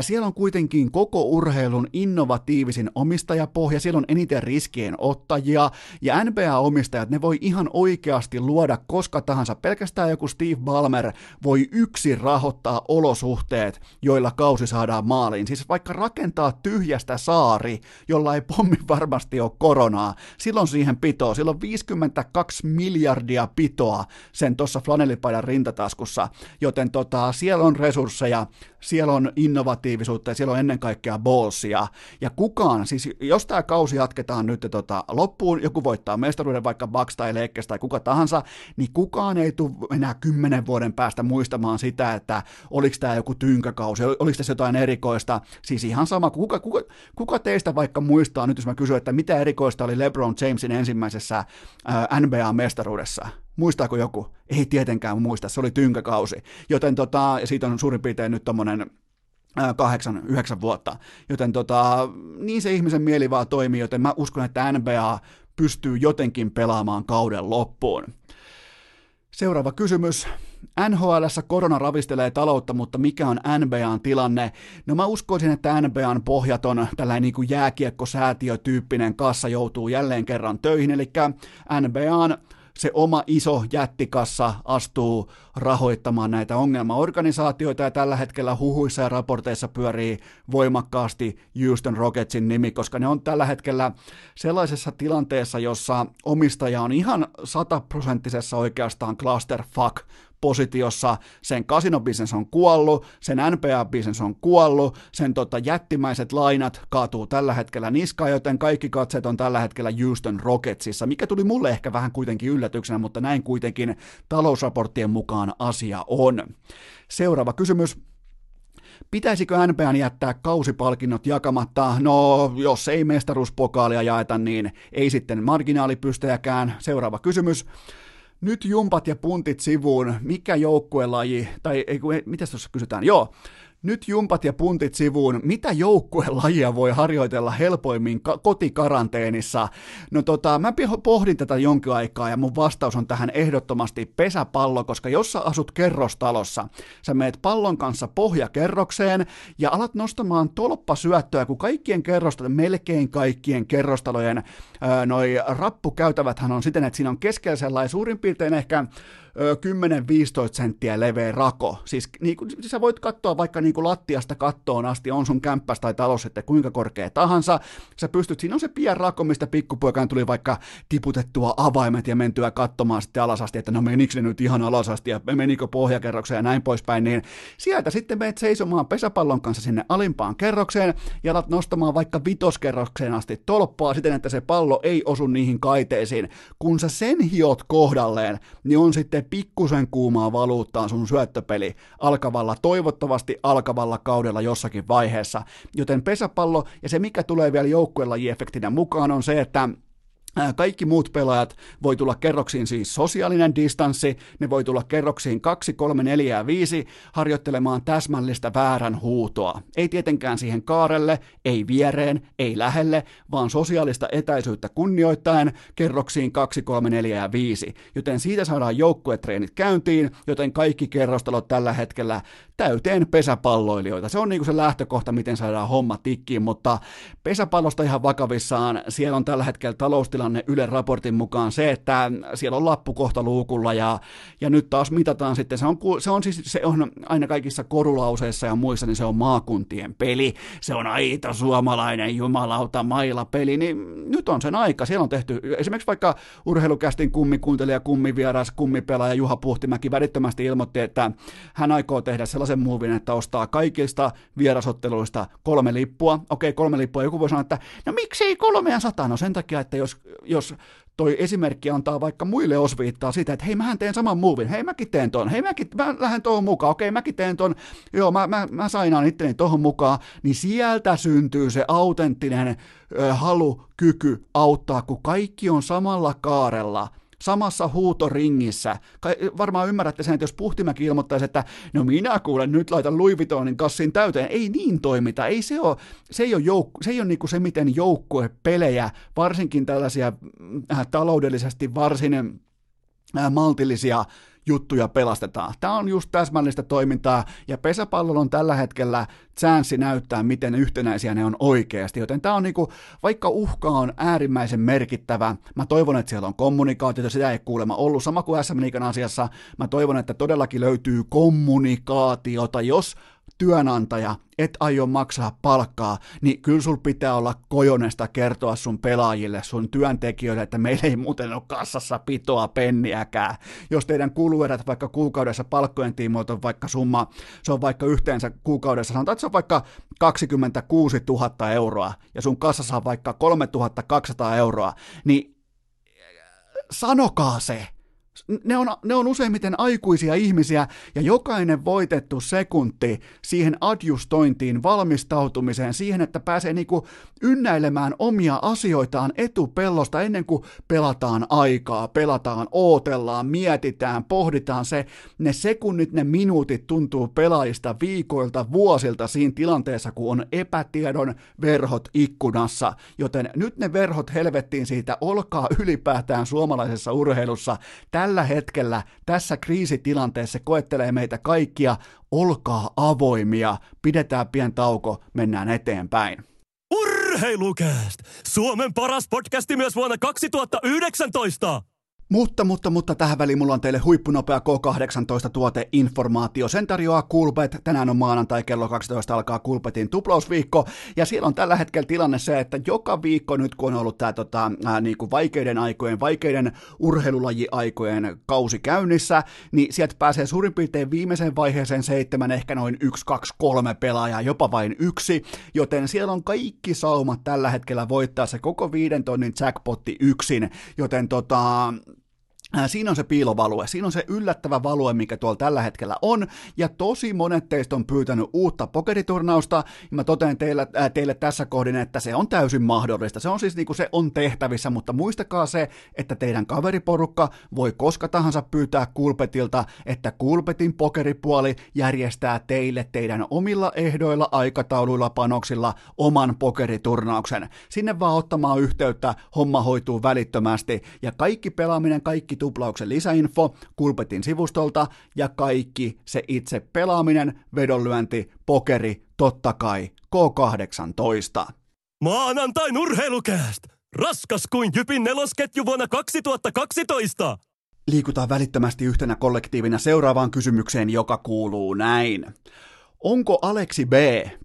siellä on kuitenkin koko urheilun innovatiivisin omistajapohja, siellä on eniten riskien ottajia, ja NBA-omistajat, ne voi ihan oikeasti luoda koska tahansa. Pelkästään joku Steve Ballmer voi yksin rahoittaa olosuhteet, joilla kausi saadaan maaliin. Siis vaikka rakentaa tyhjästä saari, jolla ei pommi varmasti ole koronaa, silloin siihen pitoo, silloin 52 miljardia pitoa sen tuossa flanellipaidan rintataskussa, joten tota, siellä on resursseja, siellä on innovatiivisuutta ja siellä on ennen kaikkea ballsia. Ja kukaan, siis jos tämä kausi jatketaan nyt tota, loppuun, joku voittaa mestaruuden vaikka Bucks tai Lakers tai kuka tahansa, niin kukaan ei tule enää kymmenen vuoden päästä muistamaan sitä, että oliko tämä joku tynkäkausi, oliko tässä jotain erikoista. Siis ihan sama, kuka, kuka, kuka teistä vaikka muistaa nyt, jos mä kysyn, että mitä erikoista oli LeBron Jamesin ensimmäisessä NBA-mestaruudessa? Muistaako joku? Ei tietenkään muista, se oli tynkäkausi. Joten tota, siitä on suurin piirtein nyt tommonen kahdeksan, yhdeksän vuotta. Joten tota, niin se ihmisen mieli vaan toimii, joten mä uskon, että NBA pystyy jotenkin pelaamaan kauden loppuun. Seuraava kysymys. NHL korona ravistelee taloutta, mutta mikä on NBAn tilanne? No mä uskoisin, että NBAn pohjaton tällainen niin kuin jääkiekkosäätiötyyppinen kassa joutuu jälleen kerran töihin, eli NBAn se oma iso jättikassa astuu rahoittamaan näitä ongelmaorganisaatioita ja tällä hetkellä huhuissa ja raporteissa pyörii voimakkaasti Houston Rocketsin nimi, koska ne on tällä hetkellä sellaisessa tilanteessa, jossa omistaja on ihan sataprosenttisessa oikeastaan clusterfuck positiossa, sen kasinobisnes on kuollut, sen NPA-bisnes on kuollut, sen tota, jättimäiset lainat kaatuu tällä hetkellä niskaan, joten kaikki katseet on tällä hetkellä Houston Rocketsissa, mikä tuli mulle ehkä vähän kuitenkin yllätyksenä, mutta näin kuitenkin talousraporttien mukaan asia on. Seuraava kysymys. Pitäisikö NPN jättää kausipalkinnot jakamatta? No, jos ei mestaruuspokaalia jaeta, niin ei sitten marginaalipystejäkään. Seuraava kysymys. Nyt jumpat ja puntit sivuun, mikä joukkuelaji, tai ei, mitä tuossa kysytään, joo, nyt jumpat ja puntit sivuun, mitä joukkuelajia voi harjoitella helpoimmin ka- kotikaranteenissa? No tota, mä pohdin tätä jonkin aikaa ja mun vastaus on tähän ehdottomasti pesäpallo, koska jos sä asut kerrostalossa, sä meet pallon kanssa pohjakerrokseen ja alat nostamaan tolppasyöttöä, kun kaikkien kerrostalojen, melkein kaikkien kerrostalojen ää, noi rappukäytäväthän on siten, että siinä on keskellä sellainen suurin piirtein ehkä 10-15 senttiä leveä rako. Siis, niin kuin, siis sä voit katsoa vaikka niin kuin lattiasta kattoon asti, on sun kämppäs tai talous että kuinka korkea tahansa. Sä pystyt, siinä on se pien rako, mistä pikkupoikaan tuli vaikka tiputettua avaimet ja mentyä katsomaan sitten alasasti, että no menikö ne nyt ihan alasasti ja menikö pohjakerrokseen ja näin poispäin, niin sieltä sitten meet seisomaan pesäpallon kanssa sinne alimpaan kerrokseen ja alat nostamaan vaikka vitoskerrokseen asti tolppaa siten, että se pallo ei osu niihin kaiteisiin. Kun sä sen hiot kohdalleen, niin on sitten pikkusen kuumaa valuuttaa sun syöttöpeli alkavalla, toivottavasti alkavalla kaudella jossakin vaiheessa. Joten pesäpallo ja se, mikä tulee vielä joukkuelajiefektinä mukaan, on se, että kaikki muut pelaajat voi tulla kerroksiin siis sosiaalinen distanssi, ne voi tulla kerroksiin 2, 3, 4 ja 5 harjoittelemaan täsmällistä väärän huutoa. Ei tietenkään siihen kaarelle, ei viereen, ei lähelle, vaan sosiaalista etäisyyttä kunnioittaen kerroksiin 2, 3, 4 ja 5. Joten siitä saadaan joukkuetreenit käyntiin, joten kaikki kerrostalot tällä hetkellä täyteen pesäpalloilijoita. Se on niin kuin se lähtökohta, miten saadaan homma tikkiin, mutta pesäpallosta ihan vakavissaan, siellä on tällä hetkellä taloustilanne Ylen raportin mukaan se, että siellä on lappu kohta luukulla ja, ja nyt taas mitataan sitten, se on, se on siis se on aina kaikissa korulauseissa ja muissa, niin se on maakuntien peli, se on aito suomalainen jumalauta maila peli, niin nyt on sen aika, siellä on tehty esimerkiksi vaikka urheilukästin kummikuuntelija, kummivieras, kummipelaaja Juha Puhtimäki välittömästi ilmoitti, että hän aikoo tehdä sellaisen sellaisen muuvin, että ostaa kaikista vierasotteluista kolme lippua. Okei, kolme lippua. Joku voi sanoa, että no miksei kolmea sataa? No sen takia, että jos, jos toi esimerkki antaa vaikka muille osviittaa sitä, että hei mähän teen saman muuvin, hei mäkin teen ton, hei mäkin, mä lähden tuohon mukaan, okei mäkin teen ton, joo mä, mä, mä sainaan itteni tuohon mukaan, niin sieltä syntyy se autenttinen ö, halu, kyky auttaa, kun kaikki on samalla kaarella – samassa huutoringissä. Varmaan ymmärrätte sen, että jos Puhtimäki ilmoittaisi, että no minä kuulen, nyt laitan Louis Vuittonin kassin täyteen, ei niin toimita, ei se ole, se ei ole, joukku, se, ei ole niinku se, miten joukkuepelejä, varsinkin tällaisia äh, taloudellisesti varsin äh, maltillisia juttuja pelastetaan. Tämä on just täsmällistä toimintaa, ja pesäpallolla on tällä hetkellä chanssi näyttää, miten yhtenäisiä ne on oikeasti, joten tämä on niinku, vaikka uhka on äärimmäisen merkittävä, mä toivon, että siellä on kommunikaatiota, sitä ei kuulemma ollut, sama kuin SM Liikan asiassa, mä toivon, että todellakin löytyy kommunikaatiota, jos työnantaja, et aio maksaa palkkaa, niin kyllä sul pitää olla kojonesta kertoa sun pelaajille, sun työntekijöille, että meillä ei muuten ole kassassa pitoa penniäkään. Jos teidän kuluerät vaikka kuukaudessa palkkojen tiimoilta on vaikka summa, se on vaikka yhteensä kuukaudessa, sanotaan, että se on vaikka 26 000 euroa, ja sun kassassa on vaikka 3200 euroa, niin sanokaa se ne on, ne on useimmiten aikuisia ihmisiä, ja jokainen voitettu sekunti siihen adjustointiin, valmistautumiseen, siihen, että pääsee niinku ynnäilemään omia asioitaan etupellosta ennen kuin pelataan aikaa, pelataan, ootellaan, mietitään, pohditaan se, ne sekunnit, ne minuutit tuntuu pelaajista viikoilta, vuosilta siinä tilanteessa, kun on epätiedon verhot ikkunassa, joten nyt ne verhot helvettiin siitä, olkaa ylipäätään suomalaisessa urheilussa, tällä hetkellä, tässä kriisitilanteessa koettelee meitä kaikkia, olkaa avoimia, pidetään pien tauko, mennään eteenpäin. Urheilukääst! Suomen paras podcasti myös vuonna 2019! Mutta, mutta, mutta tähän väliin mulla on teille huippunopea K18 tuoteinformaatio. Sen tarjoaa Kulpet. Tänään on maanantai kello 12 alkaa Kulpetin tuplausviikko. Ja siellä on tällä hetkellä tilanne se, että joka viikko nyt kun on ollut tämä tota, niin kuin vaikeiden aikojen, vaikeiden urheilulajiaikojen kausi käynnissä, niin sieltä pääsee suurin piirtein viimeiseen vaiheeseen seitsemän, ehkä noin yksi, kaksi, kolme pelaajaa, jopa vain yksi. Joten siellä on kaikki saumat tällä hetkellä voittaa se koko viiden tonnin jackpotti yksin. Joten tota, Siinä on se piilovalue, siinä on se yllättävä value, mikä tuolla tällä hetkellä on, ja tosi monet teistä on pyytänyt uutta pokeriturnausta, ja mä totean teille, äh, teille tässä kohdin, että se on täysin mahdollista. Se on siis niin kuin se on tehtävissä, mutta muistakaa se, että teidän kaveriporukka voi koska tahansa pyytää Kulpetilta, että Kulpetin pokeripuoli järjestää teille teidän omilla ehdoilla, aikatauluilla, panoksilla oman pokeriturnauksen. Sinne vaan ottamaan yhteyttä, homma hoituu välittömästi, ja kaikki pelaaminen, kaikki tuplauksen lisäinfo Kulpetin sivustolta ja kaikki se itse pelaaminen, vedonlyönti, pokeri, totta kai K18. Maanantain urheilukääst! Raskas kuin Jypin nelosketju vuonna 2012! Liikutaan välittömästi yhtenä kollektiivina seuraavaan kysymykseen, joka kuuluu näin. Onko Aleksi B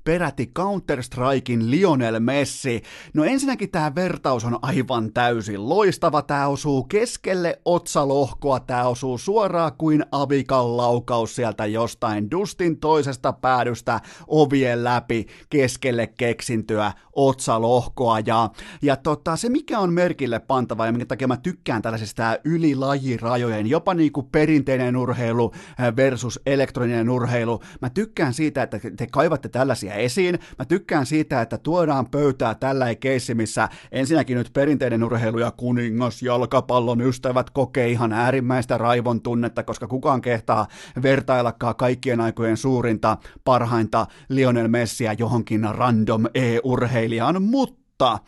peräti Counter-Strikein Lionel Messi? No ensinnäkin tämä vertaus on aivan täysin loistava. Tämä osuu keskelle otsalohkoa, tämä osuu suoraan kuin avikan laukaus sieltä jostain Dustin toisesta päädystä ovien läpi keskelle keksintyä otsalohkoa. Ja, ja tota, se mikä on merkille pantava ja minkä takia mä tykkään tällaisesta ylilajirajojen, jopa niin kuin perinteinen urheilu versus elektroninen urheilu, mä tykkään siitä, että te kaivatte tällaisia esiin. Mä tykkään siitä, että tuodaan pöytää tällä keissi, missä ensinnäkin nyt perinteinen urheilu ja kuningas jalkapallon ystävät kokee ihan äärimmäistä raivon tunnetta, koska kukaan kehtaa vertaillakaan kaikkien aikojen suurinta, parhainta Lionel Messiä johonkin random e-urheilijaan, mutta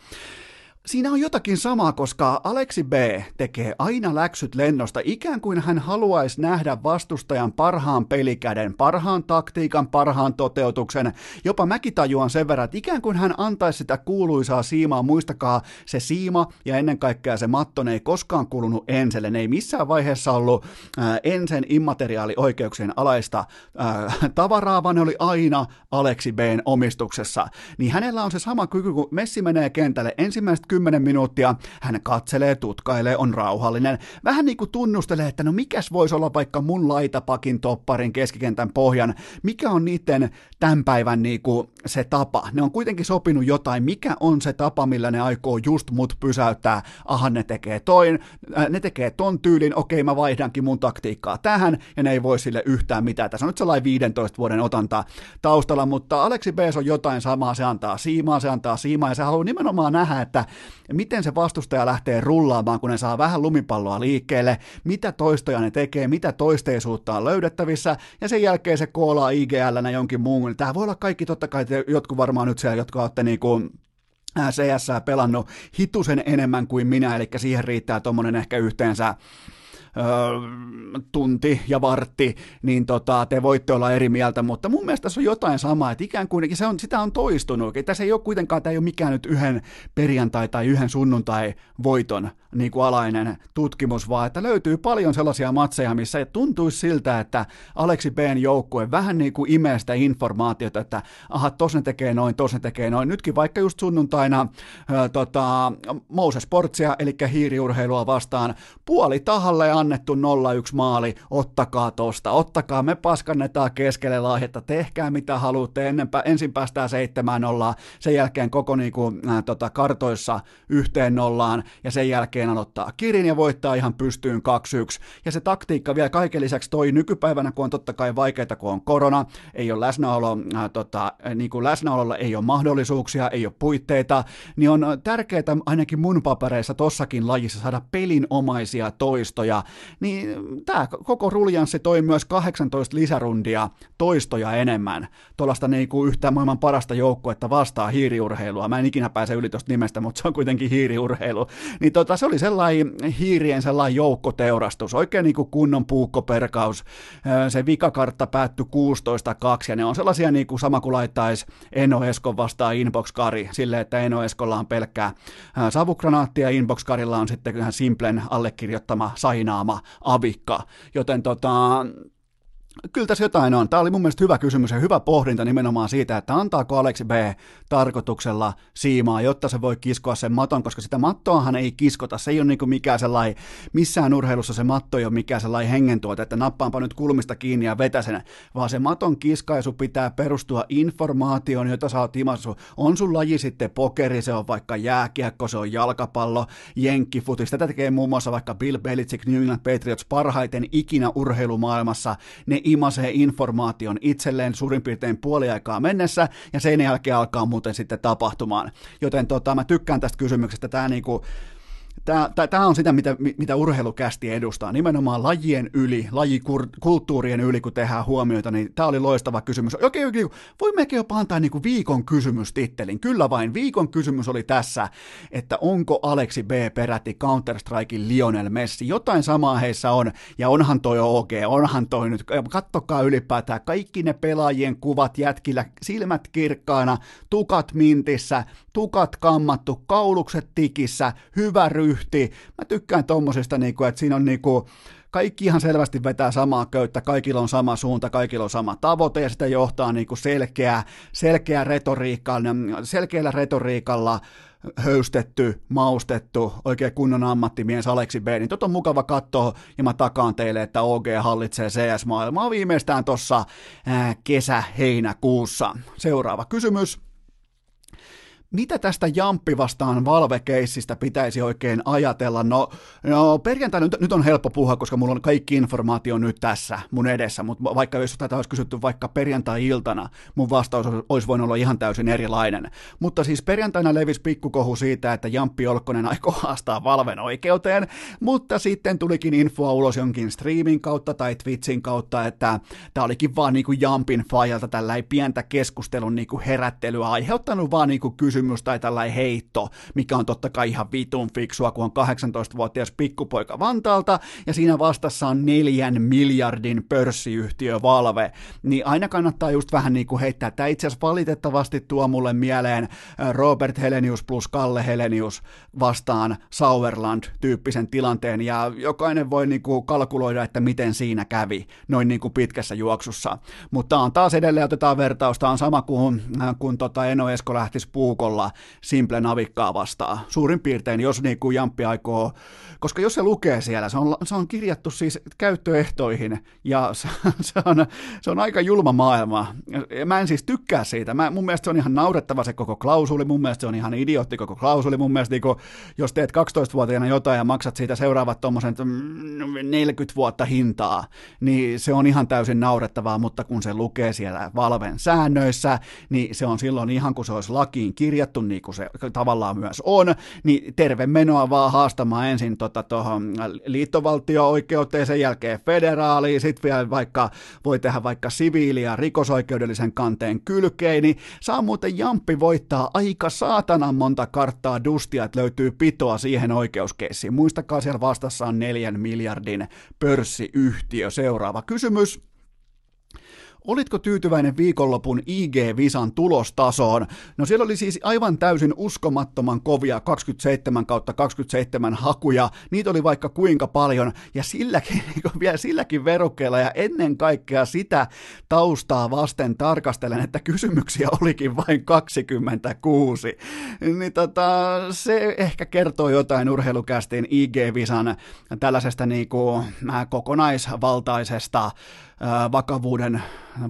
Siinä on jotakin samaa, koska Aleksi B tekee aina läksyt lennosta, ikään kuin hän haluaisi nähdä vastustajan parhaan pelikäden, parhaan taktiikan, parhaan toteutuksen. Jopa mäkin tajuan sen verran, että ikään kuin hän antaisi sitä kuuluisaa siimaa. Muistakaa, se siima ja ennen kaikkea se matto ei koskaan kuulunut Enselle. Ne ei missään vaiheessa ollut äh, Ensen immateriaalioikeuksien alaista äh, tavaraa, vaan ne oli aina Aleksi Bn omistuksessa. Niin hänellä on se sama kyky, kun Messi menee kentälle ensimmäiset 10 minuuttia, hän katselee, tutkailee, on rauhallinen, vähän niin kuin tunnustelee, että no mikäs voisi olla vaikka mun laitapakin topparin keskikentän pohjan, mikä on niiden tämän päivän niin kuin se tapa. Ne on kuitenkin sopinut jotain, mikä on se tapa, millä ne aikoo just mut pysäyttää, aha ne tekee toin, äh, ne tekee ton tyylin, okei mä vaihdankin mun taktiikkaa tähän, ja ne ei voi sille yhtään mitään. Tässä on nyt sellainen 15 vuoden otanta taustalla, mutta Aleksi B on jotain samaa, se antaa siimaa, se antaa siimaa, ja se haluaa nimenomaan nähdä, että miten se vastustaja lähtee rullaamaan, kun ne saa vähän lumipalloa liikkeelle, mitä toistoja ne tekee, mitä toisteisuutta on löydettävissä, ja sen jälkeen se koolaa IGL jonkin muun. Tämä voi olla kaikki. Totta kai, jotkut varmaan nyt siellä, jotka olette niinku CS pelannut hitusen enemmän kuin minä, eli siihen riittää tuommoinen ehkä yhteensä tunti ja vartti, niin tota, te voitte olla eri mieltä, mutta mun mielestä tässä on jotain samaa, että ikään kuin se on, sitä on toistunut. Että tässä ei ole kuitenkaan, tämä ei ole mikään nyt yhden perjantai tai yhden sunnuntai voiton niin kuin alainen tutkimus, vaan että löytyy paljon sellaisia matseja, missä tuntuisi siltä, että Aleksi B:n joukkue vähän niin kuin imee sitä informaatiota, että aha, tos ne tekee noin, tos ne tekee noin. Nytkin vaikka just sunnuntaina ää, tota, Moses Sportsia, eli hiiriurheilua vastaan, puoli tahalle annettu 0-1 maali, ottakaa tosta, ottakaa, me paskannetaan keskelle laihetta, tehkää mitä haluatte, ennenpä, ensin päästään 7 0 sen jälkeen koko niin kuin, ää, tota, kartoissa yhteen nollaan, ja sen jälkeen aloittaa kirin ja voittaa ihan pystyyn 2-1. Ja se taktiikka vielä kaiken lisäksi toi nykypäivänä, kun on totta kai vaikeita, kun on korona, ei ole läsnäolo, ää, tota, niin kuin läsnäololla ei ole mahdollisuuksia, ei ole puitteita, niin on tärkeää ainakin mun papereissa tossakin lajissa saada pelinomaisia toistoja, niin tämä koko ruljanssi toi myös 18 lisärundia toistoja enemmän, tuollaista niin kuin yhtä maailman parasta joukkuetta vastaa hiiriurheilua, mä en ikinä pääse yli tuosta nimestä, mutta se on kuitenkin hiiriurheilu, niin tota, se oli sellainen hiirien sellainen joukkoteurastus, oikein niin kuin kunnon puukkoperkaus, se vikakartta päättyi 16-2, ja ne on sellaisia niin kuin sama kuin laittaisi Eno Eskon vastaan Inbox-kari, silleen, että Eno Eskolla on pelkkää savukranaattia, Inbox-karilla on sitten ihan Simplen allekirjoittama, sainaama avikka, joten tota, Kyllä tässä jotain on. Tämä oli mun mielestä hyvä kysymys ja hyvä pohdinta nimenomaan siitä, että antaako Aleksi B tarkoituksella siimaa, jotta se voi kiskoa sen maton, koska sitä mattoahan ei kiskota. Se ei ole niin mikään sellainen, missään urheilussa se matto ei ole mikään sellainen hengentuote, että nappaanpa nyt kulmista kiinni ja vetä sen, vaan se maton kiskaisu pitää perustua informaatioon, jota sä oot imassu. On sun laji sitten pokeri, se on vaikka jääkiekko, se on jalkapallo, jenkkifutis. Tätä tekee muun muassa vaikka Bill Belichick, New England Patriots parhaiten ikinä urheilumaailmassa. Ne imasee informaation itselleen suurin piirtein puoli aikaa mennessä, ja sen jälkeen alkaa muuten sitten tapahtumaan. Joten tota, mä tykkään tästä kysymyksestä, tämä niinku, Tämä on sitä, mitä, mitä urheilukästi edustaa, nimenomaan lajien yli, lajikulttuurien yli, kun tehdään huomioita, niin tämä oli loistava kysymys. Okei, okei, voi melkein jopa antaa niin kuin viikon kysymystittelin. Kyllä vain, viikon kysymys oli tässä, että onko Aleksi B peräti Counter-Strikein Lionel Messi. Jotain samaa heissä on, ja onhan toi OG, onhan toi nyt, kattokaa ylipäätään kaikki ne pelaajien kuvat jätkillä, silmät kirkkaana, tukat mintissä, tukat kammattu, kaulukset tikissä, hyvä ryhti. Mä tykkään tommosesta, niinku, että siinä on niinku, kaikki ihan selvästi vetää samaa köyttä, kaikilla on sama suunta, kaikilla on sama tavoite ja sitä johtaa niin kuin selkeä, selkeä retoriikka, selkeällä retoriikalla höystetty, maustettu, oikein kunnon ammattimies Aleksi B, niin tot on mukava katsoa, ja mä takaan teille, että OG hallitsee CS-maailmaa viimeistään tuossa kesä-heinäkuussa. Seuraava kysymys mitä tästä Jamppi vastaan Valve-keissistä pitäisi oikein ajatella? No, no perjantaina nyt, nyt on helppo puhua, koska mulla on kaikki informaatio nyt tässä mun edessä, mutta vaikka jos tätä olisi kysytty vaikka perjantai-iltana, mun vastaus olisi voinut olla ihan täysin erilainen. Mutta siis perjantaina levisi pikkukohu siitä, että Jamppi Olkkonen aikoo haastaa Valven oikeuteen, mutta sitten tulikin infoa ulos jonkin streamin kautta tai Twitchin kautta, että tämä olikin vaan niinku Jampin fajalta tällä pientä keskustelun niinku herättelyä aiheuttanut vaan niinku kysymys kysymys tai tällainen heitto, mikä on totta kai ihan vitun fiksua, kun on 18-vuotias pikkupoika Vantaalta, ja siinä vastassa on neljän miljardin pörssiyhtiö Valve, niin aina kannattaa just vähän niin kuin heittää. Tämä itse asiassa valitettavasti tuo mulle mieleen Robert Helenius plus Kalle Helenius vastaan Sauerland-tyyppisen tilanteen, ja jokainen voi niin kuin kalkuloida, että miten siinä kävi noin niin kuin pitkässä juoksussa. Mutta on taas edelleen otetaan vertausta, on sama kuin kun tota Eno Esko lähtisi puukolla viikolla Simple Navikkaa vastaan. Suurin piirtein, jos niin kuin Jamppi aikoo, koska jos se lukee siellä, se on, se on kirjattu siis käyttöehtoihin ja se, se, on, se on aika julma maailma. Mä en siis tykkää siitä. Mä, mun mielestä se on ihan naurettava se koko klausuli, mun mielestä se on ihan idiootti koko klausuli. Mun mielestä niin kuin, jos teet 12-vuotiaana jotain ja maksat siitä seuraavat tuommoisen 40 vuotta hintaa, niin se on ihan täysin naurettavaa, mutta kun se lukee siellä Valven säännöissä, niin se on silloin ihan kuin se olisi lakiin kirjattu parjattu niin kuin se tavallaan myös on, niin terve menoa vaan haastamaan ensin tuohon tota, liittovaltio-oikeuteen, sen jälkeen federaaliin, sitten vielä vaikka voi tehdä vaikka siviili- ja rikosoikeudellisen kanteen kylkeen, niin saa muuten Jamppi voittaa aika saatanan monta karttaa dustia, että löytyy pitoa siihen oikeuskeissiin. Muistakaa siellä vastassa on neljän miljardin pörssiyhtiö. Seuraava kysymys. Olitko tyytyväinen viikonlopun IG-visan tulostasoon? No siellä oli siis aivan täysin uskomattoman kovia 27 kautta 27 hakuja, niitä oli vaikka kuinka paljon, ja silläkin, vielä silläkin verukkeella ja ennen kaikkea sitä taustaa vasten tarkastelen, että kysymyksiä olikin vain 26. Niin tota, se ehkä kertoo jotain urheilukästiin IG-visan tällaisesta niinku, äh, kokonaisvaltaisesta vakavuuden,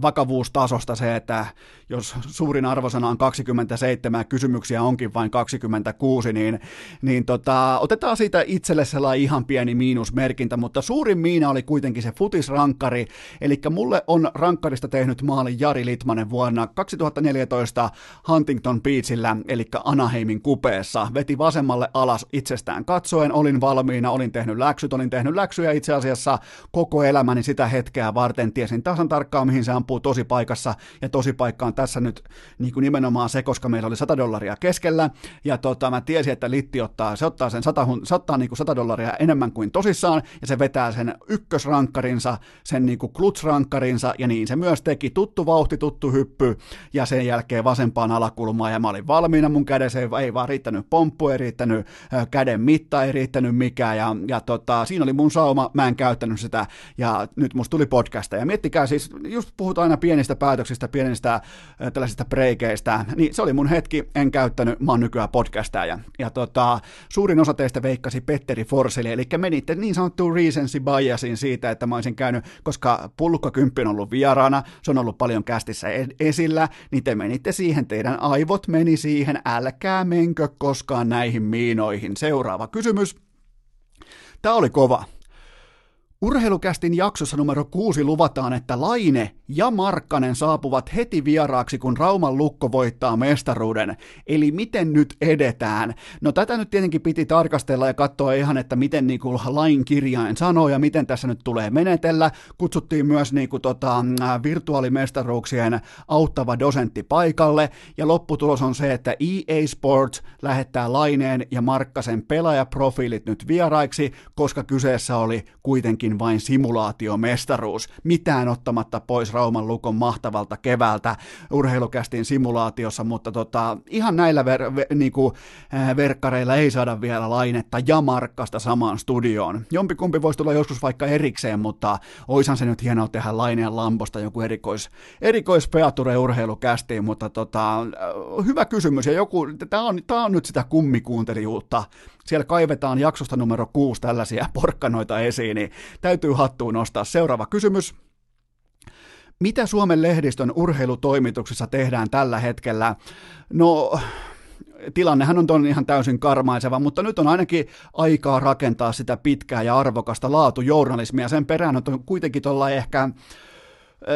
vakavuustasosta se, että jos suurin arvosana on 27 kysymyksiä onkin vain 26, niin, niin tota, otetaan siitä itselle sellainen ihan pieni miinusmerkintä, mutta suurin miina oli kuitenkin se futisrankkari, eli mulle on rankkarista tehnyt maalin Jari Litmanen vuonna 2014 Huntington Beachillä, eli Anaheimin kupeessa, veti vasemmalle alas itsestään katsoen, olin valmiina, olin tehnyt läksyt, olin tehnyt läksyjä itse asiassa koko elämäni sitä hetkeä varten, tiesin tasan tarkkaan, mihin se ampuu tosi paikassa, ja tosi paikka on tässä nyt niin kuin nimenomaan se, koska meillä oli 100 dollaria keskellä, ja tota, mä tiesin, että Litti ottaa, se ottaa sen 100, se ottaa niin kuin 100 dollaria enemmän kuin tosissaan, ja se vetää sen ykkösrankkarinsa, sen niin kuin klutsrankkarinsa, ja niin se myös teki, tuttu vauhti, tuttu hyppy, ja sen jälkeen vasempaan alakulmaan, ja mä olin valmiina, mun kädessä. Ei, ei vaan riittänyt pomppu, ei riittänyt käden mitta, ei riittänyt mikään, ja, ja tota, siinä oli mun sauma, mä en käyttänyt sitä, ja nyt musta tuli podcasta, ja miettikää siis, just puhutaan aina pienistä päätöksistä, pienistä tällaisista breikeistä, niin se oli mun hetki, en käyttänyt, mä oon nykyään podcastaja. Ja tota, suurin osa teistä veikkasi Petteri Forseli, eli menitte niin sanottuun recency biasin siitä, että mä olisin käynyt, koska pullukkakymppi on ollut vieraana, se on ollut paljon kästissä esillä, niin te menitte siihen, teidän aivot meni siihen, älkää menkö koskaan näihin miinoihin. Seuraava kysymys. Tämä oli kova. Urheilukästin jaksossa numero kuusi luvataan, että Laine ja Markkanen saapuvat heti vieraaksi, kun Rauman lukko voittaa mestaruuden. Eli miten nyt edetään? No tätä nyt tietenkin piti tarkastella ja katsoa ihan, että miten niin kuin lain kirjain sanoo ja miten tässä nyt tulee menetellä. Kutsuttiin myös niin kuin, tota, virtuaalimestaruuksien auttava dosentti paikalle ja lopputulos on se, että EA Sports lähettää Laineen ja Markkasen pelaajaprofiilit nyt vieraiksi, koska kyseessä oli kuitenkin vain simulaatiomestaruus. Mitään ottamatta pois Rauman lukon mahtavalta keväältä urheilukästin simulaatiossa, mutta tota, ihan näillä ver, ver, niinku, äh, verkkareilla ei saada vielä lainetta ja markkasta samaan studioon. Jompikumpi voisi tulla joskus vaikka erikseen, mutta oishan se nyt hienoa tehdä laineen lamposta joku erikois, erikois urheilukästiin, mutta tota, äh, hyvä kysymys ja joku, tämä on, tää on nyt sitä kummikuuntelijuutta, siellä kaivetaan jaksosta numero kuusi tällaisia porkkanoita esiin, niin täytyy hattuun nostaa. Seuraava kysymys. Mitä Suomen lehdistön urheilutoimituksissa tehdään tällä hetkellä? No, tilannehan on ton ihan täysin karmaiseva, mutta nyt on ainakin aikaa rakentaa sitä pitkää ja arvokasta laatujournalismia. Sen perään on kuitenkin tuolla ehkä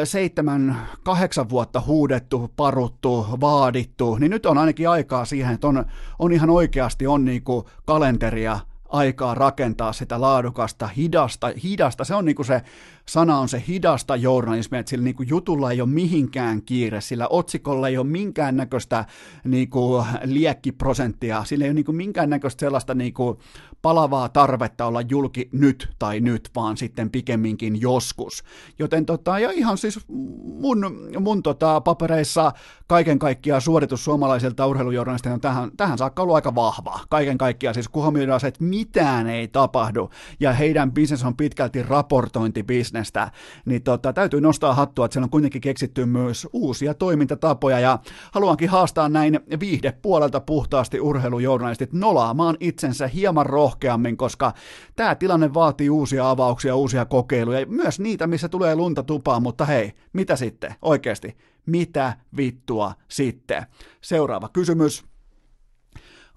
seitsemän, kahdeksan vuotta huudettu, paruttu, vaadittu, niin nyt on ainakin aikaa siihen, että on, on ihan oikeasti on niinku kalenteria aikaa rakentaa sitä laadukasta, hidasta, hidasta. Se on niinku se sana on se hidasta journalismia, että sillä niin kuin jutulla ei ole mihinkään kiire, sillä otsikolla ei ole minkäännäköistä niin kuin liekkiprosenttia, sillä ei ole niin kuin minkäännäköistä sellaista niin kuin palavaa tarvetta olla julki nyt tai nyt, vaan sitten pikemminkin joskus. Joten tota, ja ihan siis mun, mun tota, papereissa kaiken kaikkiaan suoritus suomalaisilta urheilujournalistilta on tähän, tähän saakka ollut aika vahva. Kaiken kaikkiaan siis huomioidaan se, että mitään ei tapahdu ja heidän bisnes on pitkälti raportointibisnes, bisnestä, niin tota, täytyy nostaa hattua, että siellä on kuitenkin keksitty myös uusia toimintatapoja ja haluankin haastaa näin viihdepuolelta puhtaasti urheilujournalistit nolaamaan itsensä hieman rohkeammin, koska tämä tilanne vaatii uusia avauksia, uusia kokeiluja, myös niitä, missä tulee lunta tupaan, mutta hei, mitä sitten oikeasti? Mitä vittua sitten? Seuraava kysymys.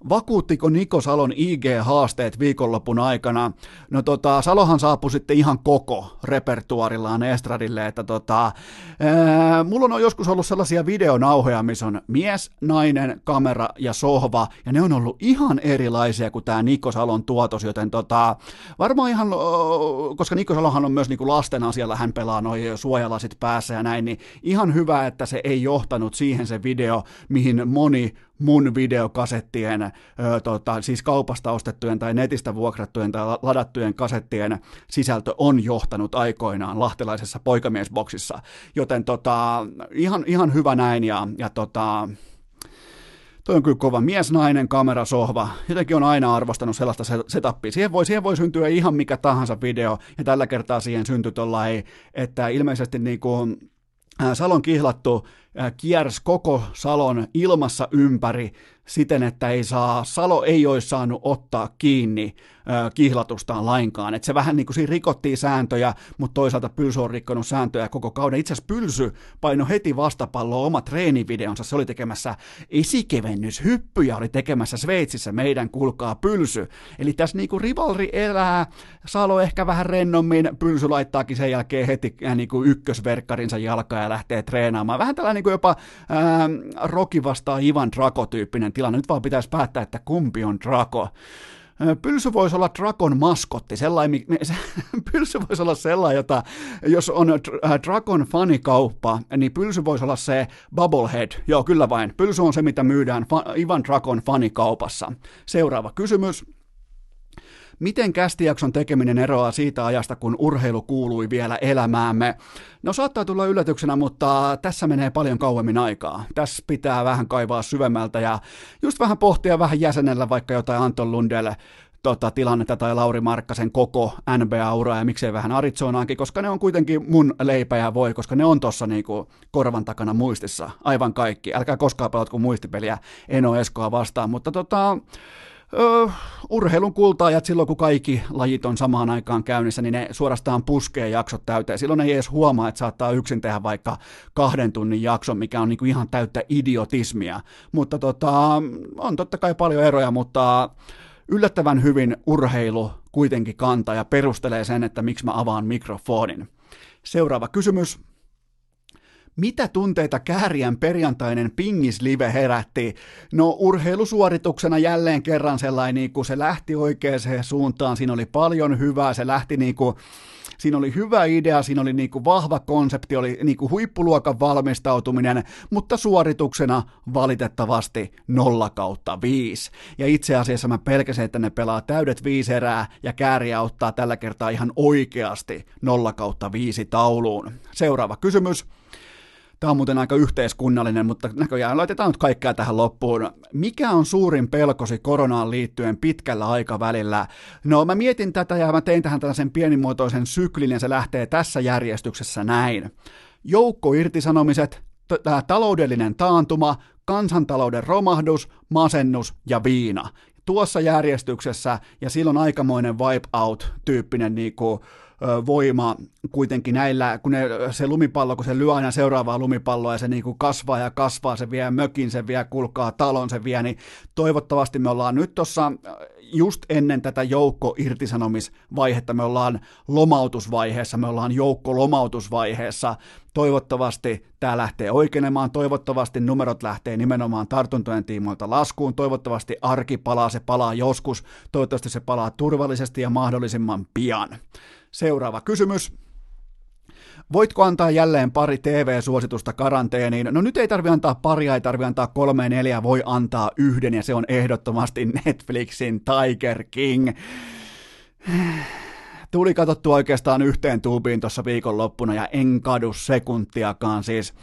Vakuuttiko Niko Salon IG-haasteet viikonlopun aikana? No tota, Salohan saapui sitten ihan koko repertuarillaan Estradille, että tota, ää, mulla on joskus ollut sellaisia videonauhoja, missä on mies, nainen, kamera ja sohva, ja ne on ollut ihan erilaisia kuin tämä Niko Salon tuotos, joten tota, varmaan ihan, koska Niko Salonhan on myös niinku lasten asialla, hän pelaa noin suojalasit päässä ja näin, niin ihan hyvä, että se ei johtanut siihen se video, mihin moni mun videokasettien, ö, tota, siis kaupasta ostettujen tai netistä vuokrattujen tai ladattujen kasettien sisältö on johtanut aikoinaan lahtelaisessa poikamiesboksissa. Joten tota, ihan, ihan hyvä näin ja, ja tota, Toi on kyllä kova mies, nainen, kamera, sohva. Jotenkin on aina arvostanut sellaista setupia. Siihen voi, siihen voi syntyä ihan mikä tahansa video, ja tällä kertaa siihen syntyi tuollain, että ilmeisesti niin kuin Salon kihlattu kiersi koko Salon ilmassa ympäri siten, että ei saa, Salo ei olisi saanut ottaa kiinni kihlatustaan lainkaan. Et se vähän niin kuin siinä rikottiin sääntöjä, mutta toisaalta Pylsy on rikkonut sääntöjä koko kauden. Itse asiassa Pylsy paino heti vastapalloa oma treenivideonsa. Se oli tekemässä esikevennyshyppyjä, oli tekemässä Sveitsissä meidän kulkaa Pylsy. Eli tässä niin kuin rivalri elää, Salo ehkä vähän rennommin, Pylsy laittaakin sen jälkeen heti äh, niin kuin ykkösverkkarinsa jalkaa ja lähtee treenaamaan. Vähän tällainen niin kuin jopa ää, Rocky vastaa Ivan Draco-tyyppinen tilanne. Nyt vaan pitäisi päättää, että kumpi on Draco. Pylsy voisi olla Drakon maskotti, sellainen, pylsy voisi olla sellainen, jota, jos on Drakon fanikauppa, niin pylsy voisi olla se Bubblehead. Joo, kyllä vain. Pylsy on se, mitä myydään Ivan Drakon fanikaupassa. Seuraava kysymys. Miten kästijakson tekeminen eroaa siitä ajasta, kun urheilu kuului vielä elämäämme? No saattaa tulla yllätyksenä, mutta tässä menee paljon kauemmin aikaa. Tässä pitää vähän kaivaa syvemmältä ja just vähän pohtia vähän jäsenellä vaikka jotain Anton Lundelle tota, tilannetta tai Lauri Markkasen koko NBA-uraa ja miksei vähän Arizonaankin, koska ne on kuitenkin mun leipä ja voi, koska ne on tossa niinku korvan takana muistissa, aivan kaikki. Älkää koskaan pelatko muistipeliä Eno Eskoa vastaan, mutta tota, Öö, urheilun kultaajat silloin, kun kaikki lajit on samaan aikaan käynnissä, niin ne suorastaan puskee jaksot täyteen. Silloin ei edes huomaa, että saattaa yksin tehdä vaikka kahden tunnin jakson, mikä on niin kuin ihan täyttä idiotismia. Mutta tota, on totta kai paljon eroja, mutta yllättävän hyvin urheilu kuitenkin kantaa ja perustelee sen, että miksi mä avaan mikrofonin. Seuraava kysymys. Mitä tunteita Kääriän perjantainen pingislive herätti? No urheilusuorituksena jälleen kerran sellainen, niin kuin se lähti oikeaan suuntaan, siinä oli paljon hyvää, se lähti niin kuin, siinä oli hyvä idea, siinä oli niin kuin vahva konsepti, oli niin kuin huippuluokan valmistautuminen, mutta suorituksena valitettavasti 0 kautta 5. Ja itse asiassa mä pelkäsin, että ne pelaa täydet viisi erää ja kääriä ottaa tällä kertaa ihan oikeasti 0 kautta 5 tauluun. Seuraava kysymys. Tämä on muuten aika yhteiskunnallinen, mutta näköjään laitetaan nyt kaikkea tähän loppuun. Mikä on suurin pelkosi koronaan liittyen pitkällä aikavälillä? No mä mietin tätä ja mä tein tähän tällaisen pienimuotoisen syklin ja se lähtee tässä järjestyksessä näin. Joukko irtisanomiset, t- taloudellinen taantuma, kansantalouden romahdus, masennus ja viina tuossa järjestyksessä, ja silloin aikamoinen wipe-out-tyyppinen niin kuin, voima kuitenkin näillä, kun ne, se lumipallo, kun se lyö aina seuraavaa lumipalloa ja se niin kuin kasvaa ja kasvaa, se vie mökin, se vie kulkaa talon, se vie, niin toivottavasti me ollaan nyt tuossa just ennen tätä joukko irtisanomisvaihetta, me ollaan lomautusvaiheessa, me ollaan joukko lomautusvaiheessa, toivottavasti tämä lähtee oikeenemaan, toivottavasti numerot lähtee nimenomaan tartuntojen tiimoilta laskuun, toivottavasti arki palaa, se palaa joskus, toivottavasti se palaa turvallisesti ja mahdollisimman pian. Seuraava kysymys. Voitko antaa jälleen pari TV-suositusta karanteeniin? No nyt ei tarvi antaa paria, ei tarvi antaa kolme neljä, voi antaa yhden ja se on ehdottomasti Netflixin Tiger King. Tuli katsottu oikeastaan yhteen tuubiin tuossa viikonloppuna ja en kadu sekuntiakaan siis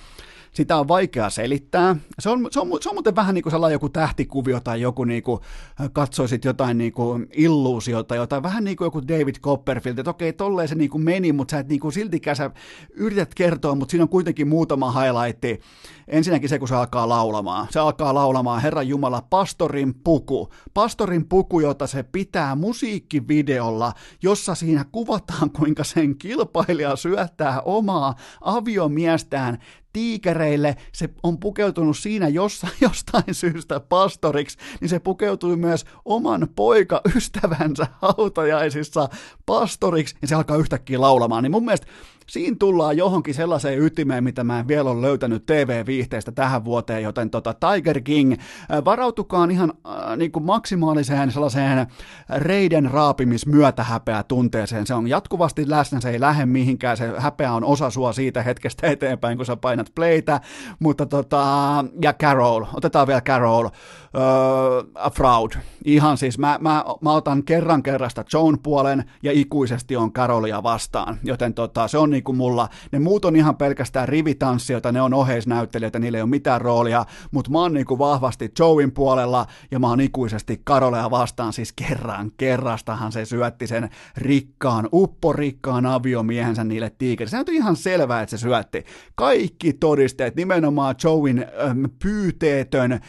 sitä on vaikea selittää. Se on, se on, se on muuten vähän niin kuin sellainen joku tähtikuvio tai joku niin kuin, äh, katsoisit jotain niin kuin illuusiota, jotain vähän niin kuin joku David Copperfield, että okei, tolleen se niin kuin meni, mutta sä et niin kuin siltikään sä yrität kertoa, mutta siinä on kuitenkin muutama highlight. Ensinnäkin se, kun se alkaa laulamaan. Se alkaa laulamaan Herran Jumala Pastorin puku. Pastorin puku, jota se pitää musiikkivideolla, jossa siinä kuvataan, kuinka sen kilpailija syöttää omaa aviomiestään tiikereille, se on pukeutunut siinä jossain, jostain syystä pastoriksi, niin se pukeutui myös oman poikaystävänsä hautajaisissa pastoriksi, ja se alkaa yhtäkkiä laulamaan. Niin mun mielestä siinä tullaan johonkin sellaiseen ytimeen, mitä mä en vielä ole löytänyt TV-viihteestä tähän vuoteen, joten tota Tiger King, äh, varautukaan ihan äh, niin kuin maksimaaliseen sellaiseen reiden raapimis myötähäpeä tunteeseen. Se on jatkuvasti läsnä, se ei lähde mihinkään, se häpeä on osa sua siitä hetkestä eteenpäin, kun sä painat playtä, mutta tota, ja Carol, otetaan vielä Carol, Fraud, ihan siis, mä, mä, mä otan kerran kerrasta Joan puolen ja ikuisesti on Carolia vastaan, joten tota, se on niin kuin mulla, ne muut on ihan pelkästään rivitanssijoita, ne on oheisnäyttelijöitä, niillä ei ole mitään roolia, mutta mä oon niin kuin vahvasti Joein puolella ja mä oon ikuisesti Karolea vastaan, siis kerran kerrastahan se syötti sen rikkaan, upporikkaan aviomiehensä niille tiikeille. Se on ihan selvää, että se syötti. Kaikki todisteet, nimenomaan Joein pyyteetön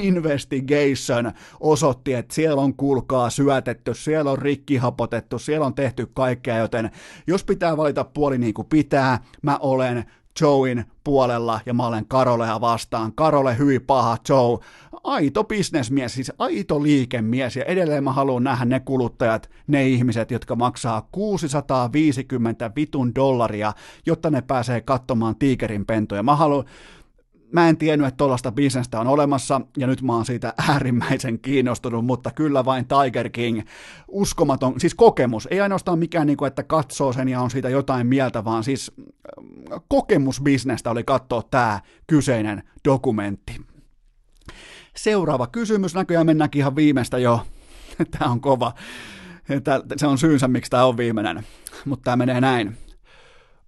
investigation osoitti, että siellä on kuulkaa syötetty, siellä on rikkihapotettu, siellä on tehty kaikkea, joten jos pitää valita puoli niin kuin pitää, mä olen Joein puolella ja mä olen Karolea vastaan. Karole hyi paha Joe, aito bisnesmies, siis aito liikemies ja edelleen mä haluan nähdä ne kuluttajat, ne ihmiset, jotka maksaa 650 vitun dollaria, jotta ne pääsee katsomaan tiikerin pentoja. Mä haluan, mä en tiennyt, että tuollaista bisnestä on olemassa, ja nyt mä oon siitä äärimmäisen kiinnostunut, mutta kyllä vain Tiger King, uskomaton, siis kokemus, ei ainoastaan mikään, niin kuin, että katsoo sen ja on siitä jotain mieltä, vaan siis äh, kokemusbisnestä oli katsoa tämä kyseinen dokumentti. Seuraava kysymys, näköjään mennäänkin ihan viimeistä jo, tämä on kova, se on syynsä, miksi tämä on viimeinen, mutta tämä menee näin.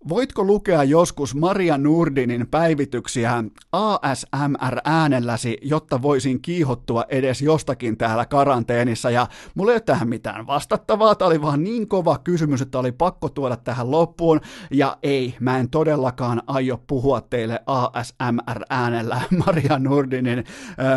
Voitko lukea joskus Maria Nurdinin päivityksiä ASMR-äänelläsi, jotta voisin kiihottua edes jostakin täällä karanteenissa? Ja mulla ei ole tähän mitään vastattavaa, tämä oli vaan niin kova kysymys, että oli pakko tuoda tähän loppuun. Ja ei, mä en todellakaan aio puhua teille ASMR-äänellä Maria Nurdinin äh,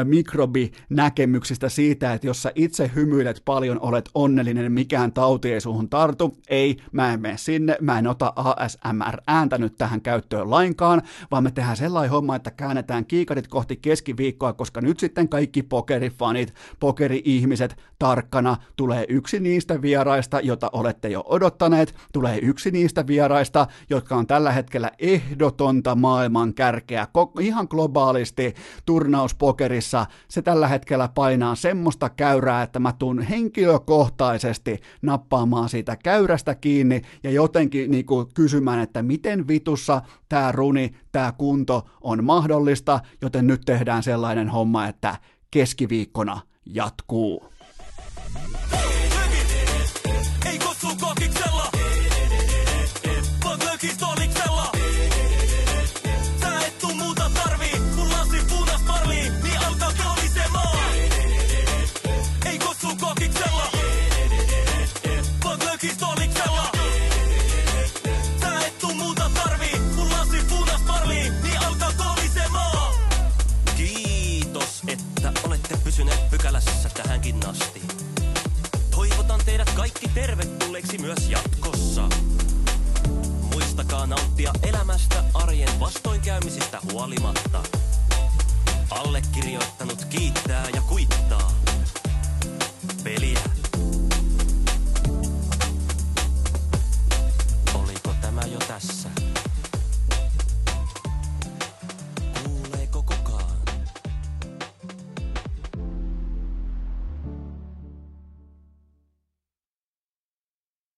mikrobinäkemyksistä siitä, että jos sä itse hymyilet paljon, olet onnellinen, mikään tauti ei suhun tartu. Ei, mä en mene sinne, mä en ota ASMR ASMR-ääntä nyt tähän käyttöön lainkaan, vaan me tehdään sellainen homma, että käännetään kiikarit kohti keskiviikkoa, koska nyt sitten kaikki pokerifanit, pokeri-ihmiset tarkkana, tulee yksi niistä vieraista, jota olette jo odottaneet, tulee yksi niistä vieraista, jotka on tällä hetkellä ehdotonta maailman kärkeä, ihan globaalisti turnauspokerissa, se tällä hetkellä painaa semmoista käyrää, että mä tuun henkilökohtaisesti nappaamaan siitä käyrästä kiinni ja jotenkin niin kuin kysymään, että miten vitussa tämä runi, tämä kunto on mahdollista, joten nyt tehdään sellainen homma, että keskiviikkona jatkuu. aikaa nauttia elämästä arjen vastoinkäymisistä huolimatta. Allekirjoittanut kiittää ja kuittaa. Peliä